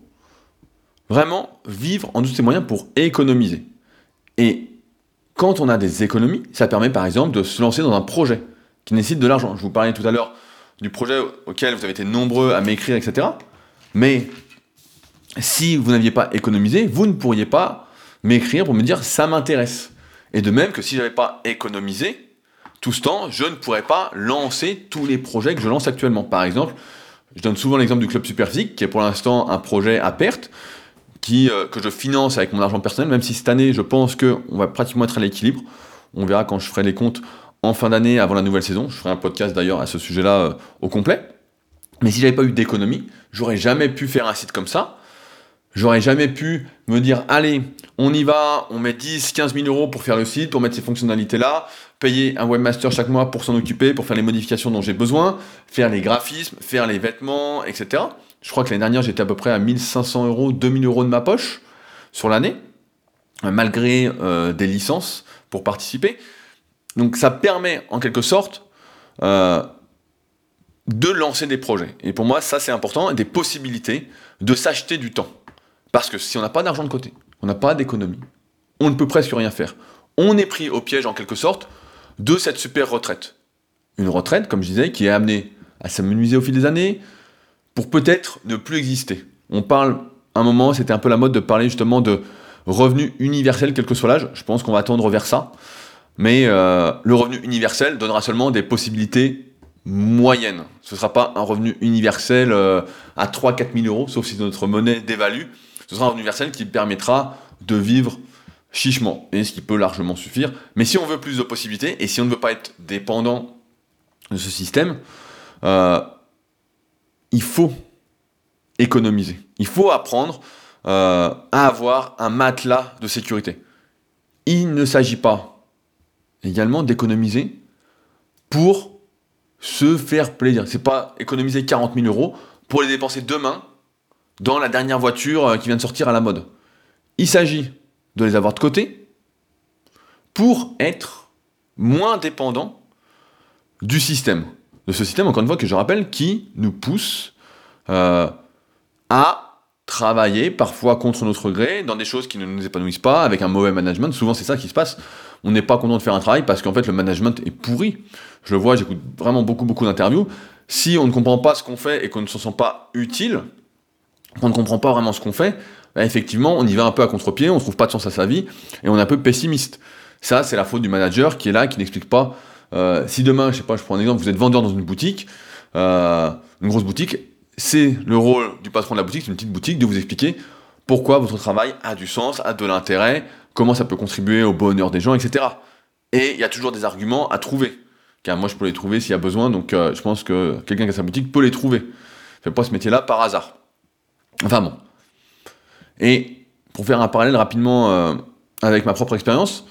Vraiment vivre en dessous de ses moyens pour économiser. Et quand on a des économies, ça permet par exemple de se lancer dans un projet qui nécessite de l'argent. Je vous parlais tout à l'heure du projet auquel vous avez été nombreux à m'écrire, etc. Mais si vous n'aviez pas économisé, vous ne pourriez pas m'écrire pour me dire ça m'intéresse. Et de même que si je n'avais pas économisé, tout ce temps, je ne pourrais pas lancer tous les projets que je lance actuellement. Par exemple, je donne souvent l'exemple du Club Superphysique, qui est pour l'instant un projet à perte, qui, euh, que je finance avec mon argent personnel, même si cette année, je pense qu'on va pratiquement être à l'équilibre. On verra quand je ferai les comptes en fin d'année, avant la nouvelle saison. Je ferai un podcast d'ailleurs à ce sujet-là euh, au complet. Mais si j'avais pas eu d'économie, j'aurais jamais pu faire un site comme ça. J'aurais jamais pu me dire, allez, on y va, on met 10, 15 000 euros pour faire le site, pour mettre ces fonctionnalités-là, payer un webmaster chaque mois pour s'en occuper, pour faire les modifications dont j'ai besoin, faire les graphismes, faire les vêtements, etc. Je crois que l'année dernière, j'étais à peu près à 1500 euros, 2000 euros de ma poche sur l'année, malgré euh, des licences pour participer. Donc ça permet en quelque sorte euh, de lancer des projets. Et pour moi, ça c'est important, des possibilités de s'acheter du temps. Parce que si on n'a pas d'argent de côté, on n'a pas d'économie, on ne peut presque rien faire. On est pris au piège en quelque sorte de cette super retraite. Une retraite, comme je disais, qui est amenée à s'amenuiser au fil des années pour peut-être ne plus exister. On parle, un moment, c'était un peu la mode de parler justement de revenu universel, quel que soit l'âge. Je pense qu'on va tendre vers ça. Mais euh, le revenu universel donnera seulement des possibilités moyennes. Ce ne sera pas un revenu universel euh, à 3-4 000 euros, sauf si notre monnaie dévalue. Ce sera un universel qui permettra de vivre chichement, et ce qui peut largement suffire. Mais si on veut plus de possibilités, et si on ne veut pas être dépendant de ce système, euh, il faut économiser. Il faut apprendre à avoir un matelas de sécurité. Il ne s'agit pas également d'économiser pour se faire plaisir. C'est pas économiser 40 000 euros pour les dépenser demain dans la dernière voiture euh, qui vient de sortir à la mode. Il s'agit de les avoir de côté pour être moins dépendant du système. De ce système, encore une fois, que je rappelle, qui nous pousse euh, à travailler parfois contre notre gré dans des choses qui ne nous épanouissent pas, avec un mauvais management. Souvent, c'est ça qui se passe on n'est pas content de faire un travail parce qu'en fait le management est pourri. Je le vois, j'écoute vraiment beaucoup beaucoup d'interviews. Si on ne comprend pas ce qu'on fait et qu'on ne se sent pas utile, qu'on ne comprend pas vraiment ce qu'on fait, bah, effectivement on y va un peu à contre-pied, on ne trouve pas de sens à sa vie et on est un peu pessimiste. Ça c'est la faute du manager qui est là, qui n'explique pas. Euh, si demain, je sais pas, je prends un exemple, vous êtes vendeur dans une boutique, euh, une grosse boutique, c'est le rôle du patron de la boutique, c'est une petite boutique, de vous expliquer pourquoi votre travail a du sens, a de l'intérêt, comment ça peut contribuer au bonheur des gens, etc. Et il y a toujours des arguments à trouver. Car moi, je peux les trouver s'il y a besoin, donc euh, je pense que quelqu'un qui a sa boutique peut les trouver. Je fais pas ce métier-là par hasard. Enfin bon. Et pour faire un parallèle rapidement euh, avec ma propre expérience,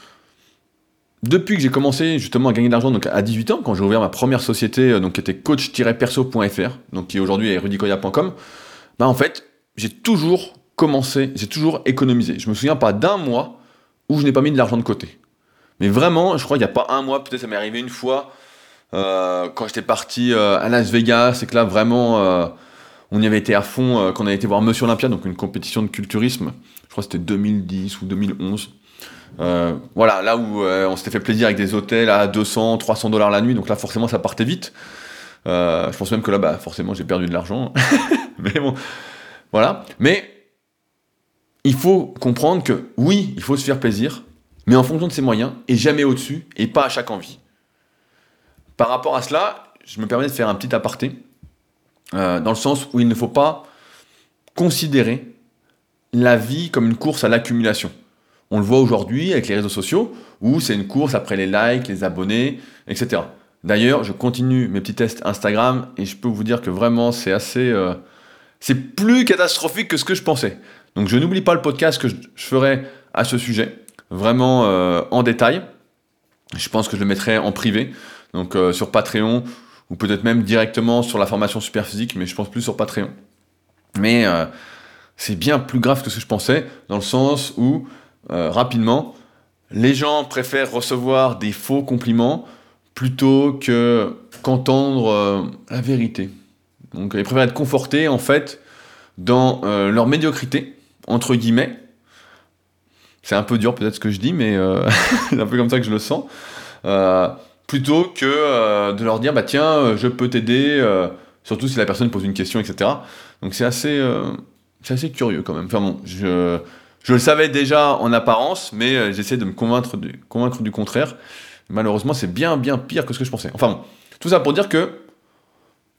depuis que j'ai commencé justement à gagner de l'argent donc à 18 ans, quand j'ai ouvert ma première société euh, donc qui était coach-perso.fr, donc qui aujourd'hui est rudicoya.com, bah en fait, j'ai toujours commencé, j'ai toujours économisé. Je me souviens pas d'un mois où je n'ai pas mis de l'argent de côté. Mais vraiment, je crois qu'il n'y a pas un mois, peut-être ça m'est arrivé une fois, euh, quand j'étais parti à Las Vegas, c'est que là vraiment, on y avait été à fond, quand on avait été voir Monsieur Olympia, donc une compétition de culturisme, je crois que c'était 2010 ou 2011. voilà, là où on s'était fait plaisir avec des hôtels à 200, 300 dollars la nuit, donc là forcément ça partait vite. je pense même que là, bah, forcément j'ai perdu de l'argent. Mais bon, voilà. Mais il faut comprendre que oui, il faut se faire plaisir, mais en fonction de ses moyens, et jamais au-dessus, et pas à chaque envie. Par rapport à cela, je me permets de faire un petit aparté, euh, dans le sens où il ne faut pas considérer la vie comme une course à l'accumulation. On le voit aujourd'hui avec les réseaux sociaux, où c'est une course après les likes, les abonnés, etc. D'ailleurs, je continue mes petits tests Instagram, et je peux vous dire que vraiment, c'est assez... Euh, c'est plus catastrophique que ce que je pensais. Donc je n'oublie pas le podcast que je, ferai à ce sujet, vraiment euh, en détail. Je pense que je le mettrai en privé, donc sur Patreon, ou peut-être même directement sur la formation super physique, mais je pense plus sur Patreon. Mais euh, c'est bien plus grave que ce que je pensais, dans le sens où, rapidement, les gens préfèrent recevoir des faux compliments plutôt que qu'entendre la vérité. Donc ils préfèrent être confortés en fait dans leur médiocrité entre guillemets. C'est un peu dur peut-être ce que je dis, mais euh, c'est un peu comme ça que je le sens. Euh, plutôt que euh, de leur dire, bah tiens, je peux t'aider, surtout si la personne pose une question, etc. Donc c'est assez, c'est assez curieux quand même. Enfin bon, je, je le savais déjà en apparence, mais j'essaie de me convaincre du, convaincre du contraire. Malheureusement, c'est bien, bien pire que ce que je pensais. Enfin bon, tout ça pour dire que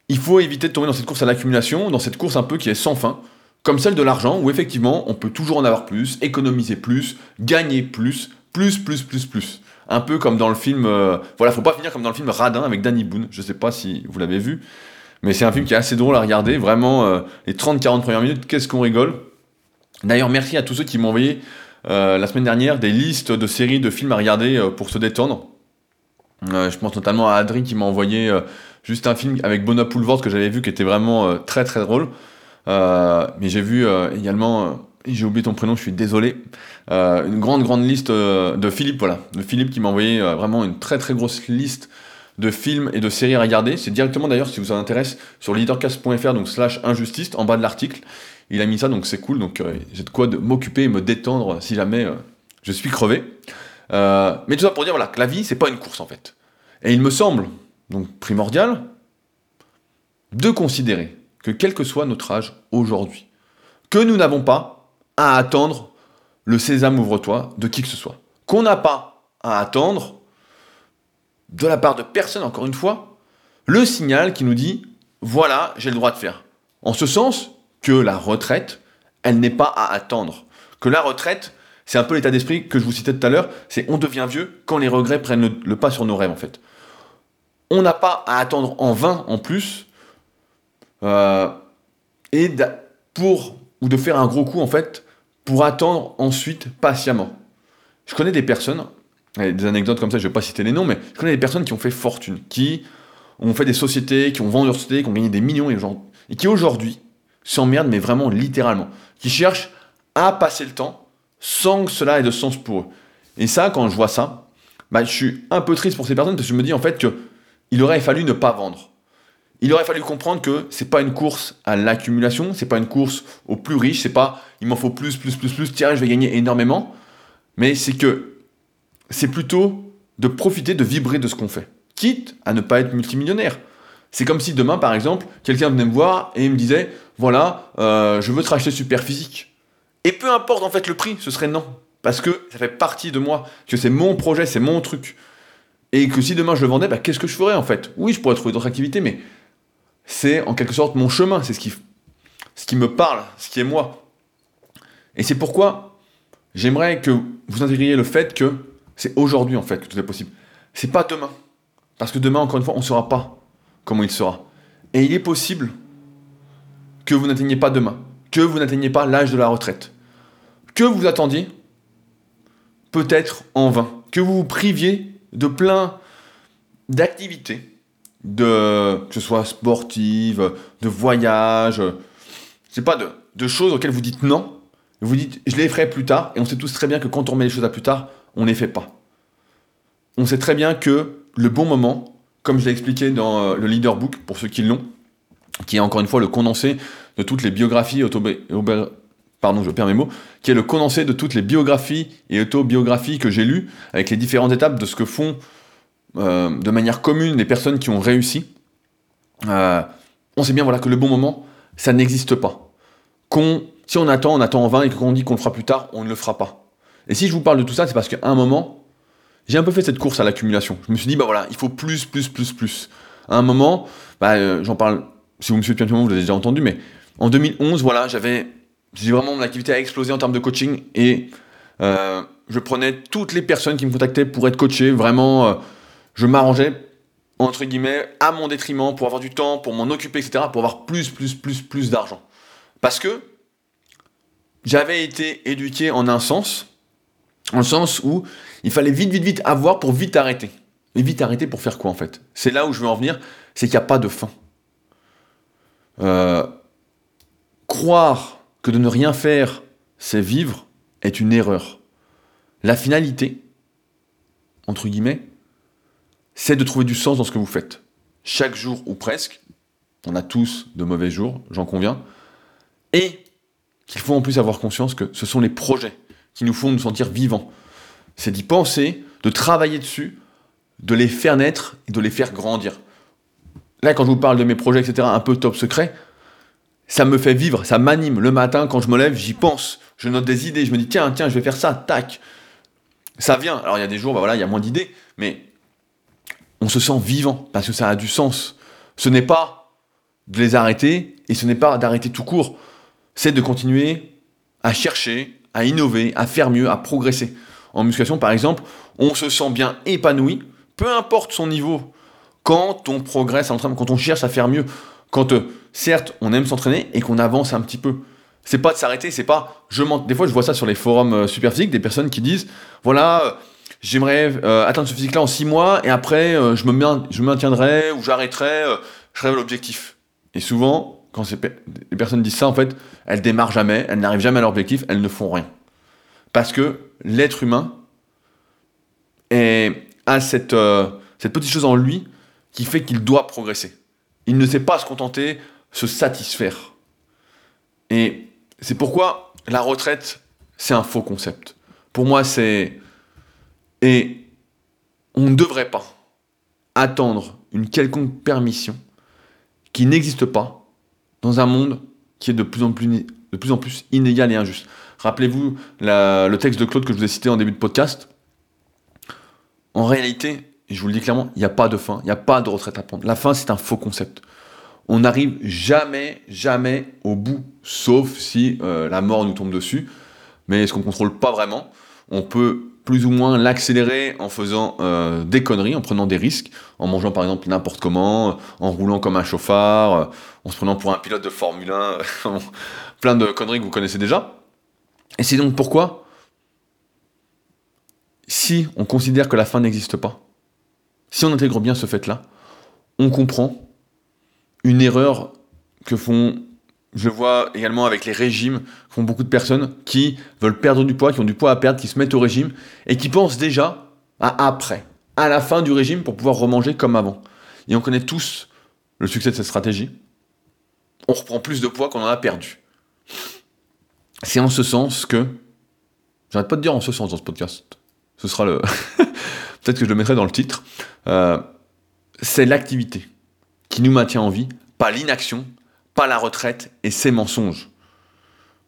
il faut éviter de tomber dans cette course à l'accumulation, dans cette course un peu qui est sans fin, comme celle de l'argent, où effectivement on peut toujours en avoir plus, économiser plus, gagner plus, plus, plus, plus, plus. Un peu comme dans le film, euh, voilà, faut pas finir comme dans le film Radin avec Danny Boone, je sais pas si vous l'avez vu, mais c'est un film qui est assez drôle à regarder, vraiment, euh, les 30-40 premières minutes, qu'est-ce qu'on rigole. D'ailleurs, merci à tous ceux qui m'ont envoyé euh, la semaine dernière des listes de séries, de films à regarder pour se détendre. je pense notamment à Adri qui m'a envoyé juste un film avec Bona Poulvord que j'avais vu qui était vraiment très très drôle. Euh, mais j'ai vu euh, également, euh, j'ai oublié ton prénom, je suis désolé, une grande grande liste de Philippe, voilà, de Philippe qui m'a envoyé vraiment une très très grosse liste de films et de séries à regarder. C'est directement d'ailleurs, si vous en intéresse, sur leadercast.fr, donc slash injustice, en bas de l'article. Il a mis ça, donc c'est cool. Donc j'ai de quoi m'occuper et me détendre si jamais je suis crevé. mais tout ça pour dire voilà, que la vie, c'est pas une course en fait. Et il me semble, donc primordial, de considérer que quel que soit notre âge aujourd'hui, que nous n'avons pas à attendre le sésame ouvre-toi de qui que ce soit. Qu'on n'a pas à attendre de la part de personne, encore une fois, le signal qui nous dit voilà, j'ai le droit de faire. En ce sens que la retraite, elle n'est pas à attendre. Que la retraite, c'est un peu l'état d'esprit que je vous citais tout à l'heure, c'est on devient vieux quand les regrets prennent le, pas sur nos rêves en fait. On n'a pas à attendre en vain en plus euh, et pour ou de faire un gros coup en fait pour attendre ensuite patiemment. Je connais des personnes, des anecdotes comme ça, je vais pas citer les noms, mais je connais des personnes qui ont fait fortune, qui ont fait des sociétés, qui ont vendu leurs sociétés, qui ont gagné des millions et, et qui aujourd'hui s'emmerdent, mais vraiment littéralement, qui cherchent à passer le temps sans que cela ait de sens pour eux. Et ça, quand je vois ça, bah, je suis un peu triste pour ces personnes parce que je me dis en fait qu'il aurait fallu ne pas vendre il aurait fallu comprendre que c'est pas une course à l'accumulation, c'est pas une course au plus riche, c'est pas il m'en faut plus, plus, plus, plus, tiens, je vais gagner énormément, mais c'est que c'est plutôt de profiter, de vibrer de ce qu'on fait, quitte à ne pas être multimillionnaire. C'est comme si demain, par exemple, quelqu'un venait me voir et me disait voilà, euh, je veux te racheter super physique. Et peu importe en fait le prix, ce serait non. Parce que ça fait partie de moi, que c'est mon projet, c'est mon truc. Et que si demain je le vendais, bah, qu'est-ce que je ferais en fait? Oui, je pourrais trouver d'autres activités, mais c'est en quelque sorte mon chemin, c'est ce qui, me parle, ce qui est moi. Et c'est pourquoi j'aimerais que vous intégriez le fait que c'est aujourd'hui en fait que tout est possible. C'est pas demain. Parce que demain, encore une fois, on ne saura pas comment il sera. Et il est possible que vous n'atteigniez pas demain, que vous n'atteigniez pas l'âge de la retraite, que vous attendiez peut-être en vain, que vous vous priviez de plein d'activités de, que ce soit sportive, de voyage, c'est pas de, de, choses auxquelles vous dites non, vous dites je les ferai plus tard, et on sait tous très bien que quand on met les choses à plus tard, on ne les fait pas. On sait très bien que le bon moment, comme je l'ai expliqué dans euh, le Leader Book, pour ceux qui l'ont, qui est encore une fois le condensé de toutes les biographies pardon, je perds mes mots, qui est le condensé de toutes les biographies et autobiographies que j'ai lues, avec les différentes étapes de ce que font euh, de manière commune les personnes qui ont réussi, euh, on sait bien voilà, que le bon moment, ça n'existe pas. Si on attend, on attend en vain et qu'on dit qu'on le fera plus tard, on ne le fera pas. Et si je vous parle de tout ça, c'est parce qu'à un moment, j'ai un peu fait cette course à l'accumulation. Je me suis dit, bah voilà, il faut plus, plus, plus, plus. À un moment, bah, euh, j'en parle, si vous me suivez depuis un moment, vous l'avez déjà entendu, mais en 2011, voilà, j'avais, j'ai vraiment mon activité a explosé en termes de coaching et je prenais toutes les personnes qui me contactaient pour être coaché, vraiment je m'arrangeais entre guillemets à mon détriment pour avoir du temps, pour m'en occuper, etc., pour avoir plus, plus, plus, plus d'argent. Parce que j'avais été éduqué en un sens, en le sens où il fallait vite, vite, vite avoir pour vite arrêter. Mais vite arrêter pour faire quoi en fait? C'est là où je veux en venir, c'est qu'il n'y a pas de fin. Euh, croire que de ne rien faire, c'est vivre, est une erreur. La finalité, entre guillemets, c'est de trouver du sens dans ce que vous faites. Chaque jour ou presque, on a tous de mauvais jours, j'en conviens, et qu'il faut en plus avoir conscience que ce sont les projets qui nous font nous sentir vivants. C'est d'y penser, de travailler dessus, de les faire naître et de les faire grandir. Là, quand je vous parle de mes projets, etc., un peu top secret, ça me fait vivre, ça m'anime. Le matin, quand je me lève, j'y pense. Je note des idées, je me dis, tiens, tiens, je vais faire ça, tac. Ça vient. Alors, il y a des jours, bah voilà, il y a moins d'idées, mais on se sent vivant parce que ça a du sens. Ce n'est pas de les arrêter et ce n'est pas d'arrêter tout court. C'est de continuer à chercher, à innover, à faire mieux, à progresser. En musculation, par exemple, on se sent bien épanoui, peu importe son niveau, quand on progresse, quand on cherche à faire mieux, quand euh, certes on aime s'entraîner et qu'on avance un petit peu. C'est pas de s'arrêter, c'est pas je Des fois je vois ça sur les forums euh, super physiques, des personnes qui disent voilà, euh, j'aimerais atteindre ce physique-là en 6 mois et après je, me maintiendrai ou j'arrêterai, je rêve l'objectif. Et souvent, quand les personnes disent ça, en fait, elles démarrent jamais, elles n'arrivent jamais à leur objectif, elles ne font rien. Parce que l'être humain a cette, cette petite chose en lui qui fait qu'il doit progresser. Il ne sait pas se contenter, se satisfaire. Et c'est pourquoi la retraite, c'est un faux concept. Pour moi, c'est... Et on ne devrait pas attendre une quelconque permission qui n'existe pas dans un monde qui est de plus en plus, inégal et injuste. Rappelez-vous le texte de Claude que je vous ai cité en début de podcast. En réalité, et je vous le dis clairement, il n'y a pas de fin, il n'y a pas de retraite à prendre. La fin, c'est un faux concept. On n'arrive jamais, jamais au bout, sauf si euh, la mort nous tombe dessus. Mais ce qu'on ne contrôle pas vraiment, on peut plus ou moins l'accélérer en faisant euh, des conneries, en prenant des risques, en mangeant par exemple n'importe comment, en roulant comme un chauffard, euh, en se prenant pour un pilote de Formule 1, plein de conneries que vous connaissez déjà. Et c'est donc pourquoi, si on considère que la fin n'existe pas, si on intègre bien ce fait-là, on comprend une erreur que font, je vois également avec les régimes, font beaucoup de personnes qui veulent perdre du poids, qui ont du poids à perdre, qui se mettent au régime et qui pensent déjà à après, à la fin du régime pour pouvoir remanger comme avant. Et on connaît tous le succès de cette stratégie. On reprend plus de poids qu'on en a perdu. C'est en ce sens que, j'arrête pas de dire en ce sens dans ce podcast, ce sera le... peut-être que je le mettrai dans le titre, euh, c'est l'activité qui nous maintient en vie, pas l'inaction, pas la retraite et ses mensonges.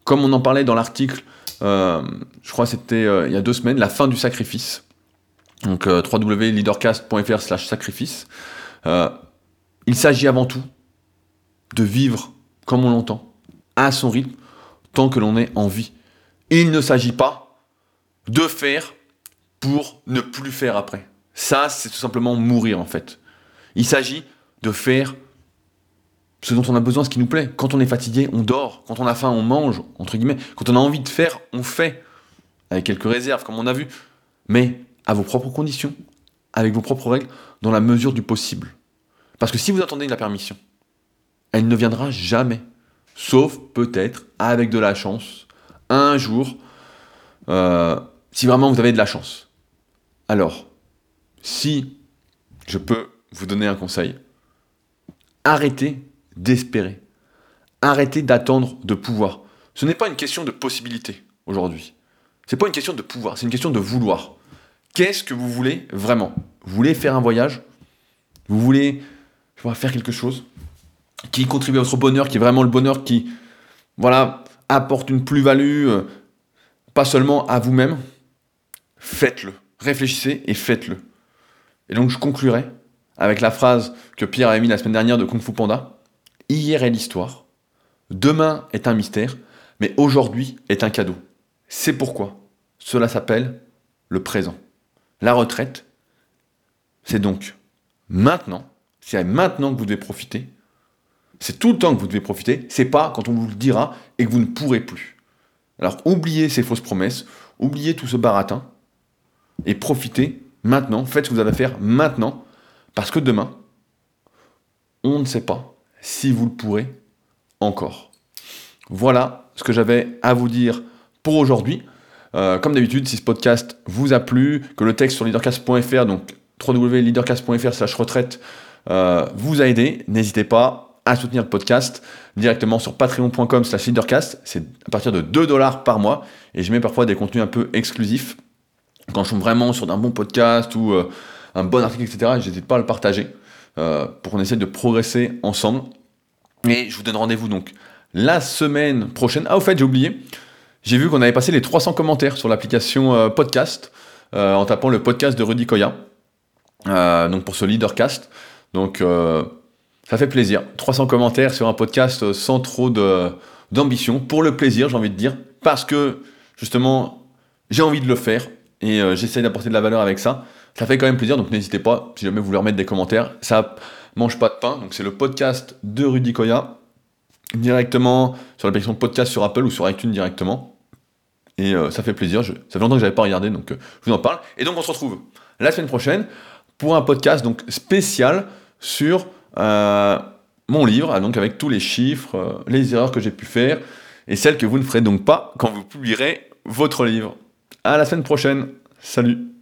Comme on en parlait dans l'article, euh, je crois c'était euh, il y a deux semaines, la fin du sacrifice. Donc www.leadercast.fr slash sacrifice. il s'agit avant tout de vivre comme on l'entend, à son rythme, tant que l'on est en vie. Il ne s'agit pas de faire pour ne plus faire après. Ça, c'est tout simplement mourir en fait. Il s'agit de faire ce dont on a besoin, ce qui nous plaît. Quand on est fatigué, on dort. Quand on a faim, on mange, entre guillemets. Quand on a envie de faire, on fait. Avec quelques réserves, comme on a vu. Mais à vos propres conditions, avec vos propres règles, dans la mesure du possible. Parce que si vous attendez la permission, elle ne viendra jamais. Sauf peut-être, avec de la chance, un jour, euh, si vraiment vous avez de la chance. Alors, si je peux vous donner un conseil, arrêtez d'espérer. Arrêtez d'attendre de pouvoir. Ce n'est pas une question de possibilité aujourd'hui. Ce n'est pas une question de pouvoir, c'est une question de vouloir. Qu'est-ce que vous voulez vraiment? Vous voulez faire un voyage? Vous voulez faire quelque chose qui contribue à votre bonheur, qui est vraiment le bonheur qui voilà, apporte une plus-value, euh, pas seulement à vous-même? Faites-le réfléchissez et faites-le. Et donc je conclurai avec la phrase que Pierre a mis la semaine dernière de Kung Fu Panda. Hier est l'histoire, demain est un mystère, mais aujourd'hui est un cadeau. C'est pourquoi cela s'appelle le présent. La retraite, c'est donc maintenant, c'est maintenant que vous devez profiter. C'est tout le temps que vous devez profiter, c'est pas quand on vous le dira et que vous ne pourrez plus. Alors oubliez ces fausses promesses, oubliez tout ce baratin, et profitez maintenant, faites ce que vous avez à faire maintenant, parce que demain, on ne sait pas si vous le pourrez encore. Voilà ce que j'avais à vous dire pour aujourd'hui. Euh, comme d'habitude, si ce podcast vous a plu, que le texte sur leadercast.fr, donc www.leadercast.fr slash retraite, euh, vous a aidé, n'hésitez pas à soutenir le podcast directement sur patreon.com slash leadercast. C'est à partir de 2 dollars par mois. Et je mets parfois des contenus un peu exclusifs. Quand je suis vraiment sur un bon podcast ou euh, un bon article, etc., j'hésite pas à le partager pour qu'on essaie de progresser ensemble. Et je vous donne rendez-vous donc la semaine prochaine. Ah, au fait, j'ai oublié. J'ai vu qu'on avait passé les 300 commentaires sur l'application euh, podcast en tapant le podcast de Rudy Koya. donc pour ce leadercast. Donc ça fait plaisir. 300 commentaires sur un podcast sans trop d'ambition, pour le plaisir, j'ai envie de dire, parce que justement, j'ai envie de le faire et euh, j'essaie d'apporter de la valeur avec ça. Ça fait quand même plaisir, donc n'hésitez pas, si jamais vous voulez remettre des commentaires. Ça mange pas de pain, donc c'est le podcast de Rudy Koya, directement sur l'application podcast sur Apple ou sur iTunes directement. Et euh, ça fait plaisir, ça fait longtemps que j'avais pas regardé, donc euh, je vous en parle. Et donc on se retrouve la semaine prochaine pour un podcast donc spécial sur euh, mon livre, donc avec tous les chiffres, les erreurs que j'ai pu faire, et celles que vous ne ferez donc pas quand vous publierez votre livre. À la semaine prochaine. Salut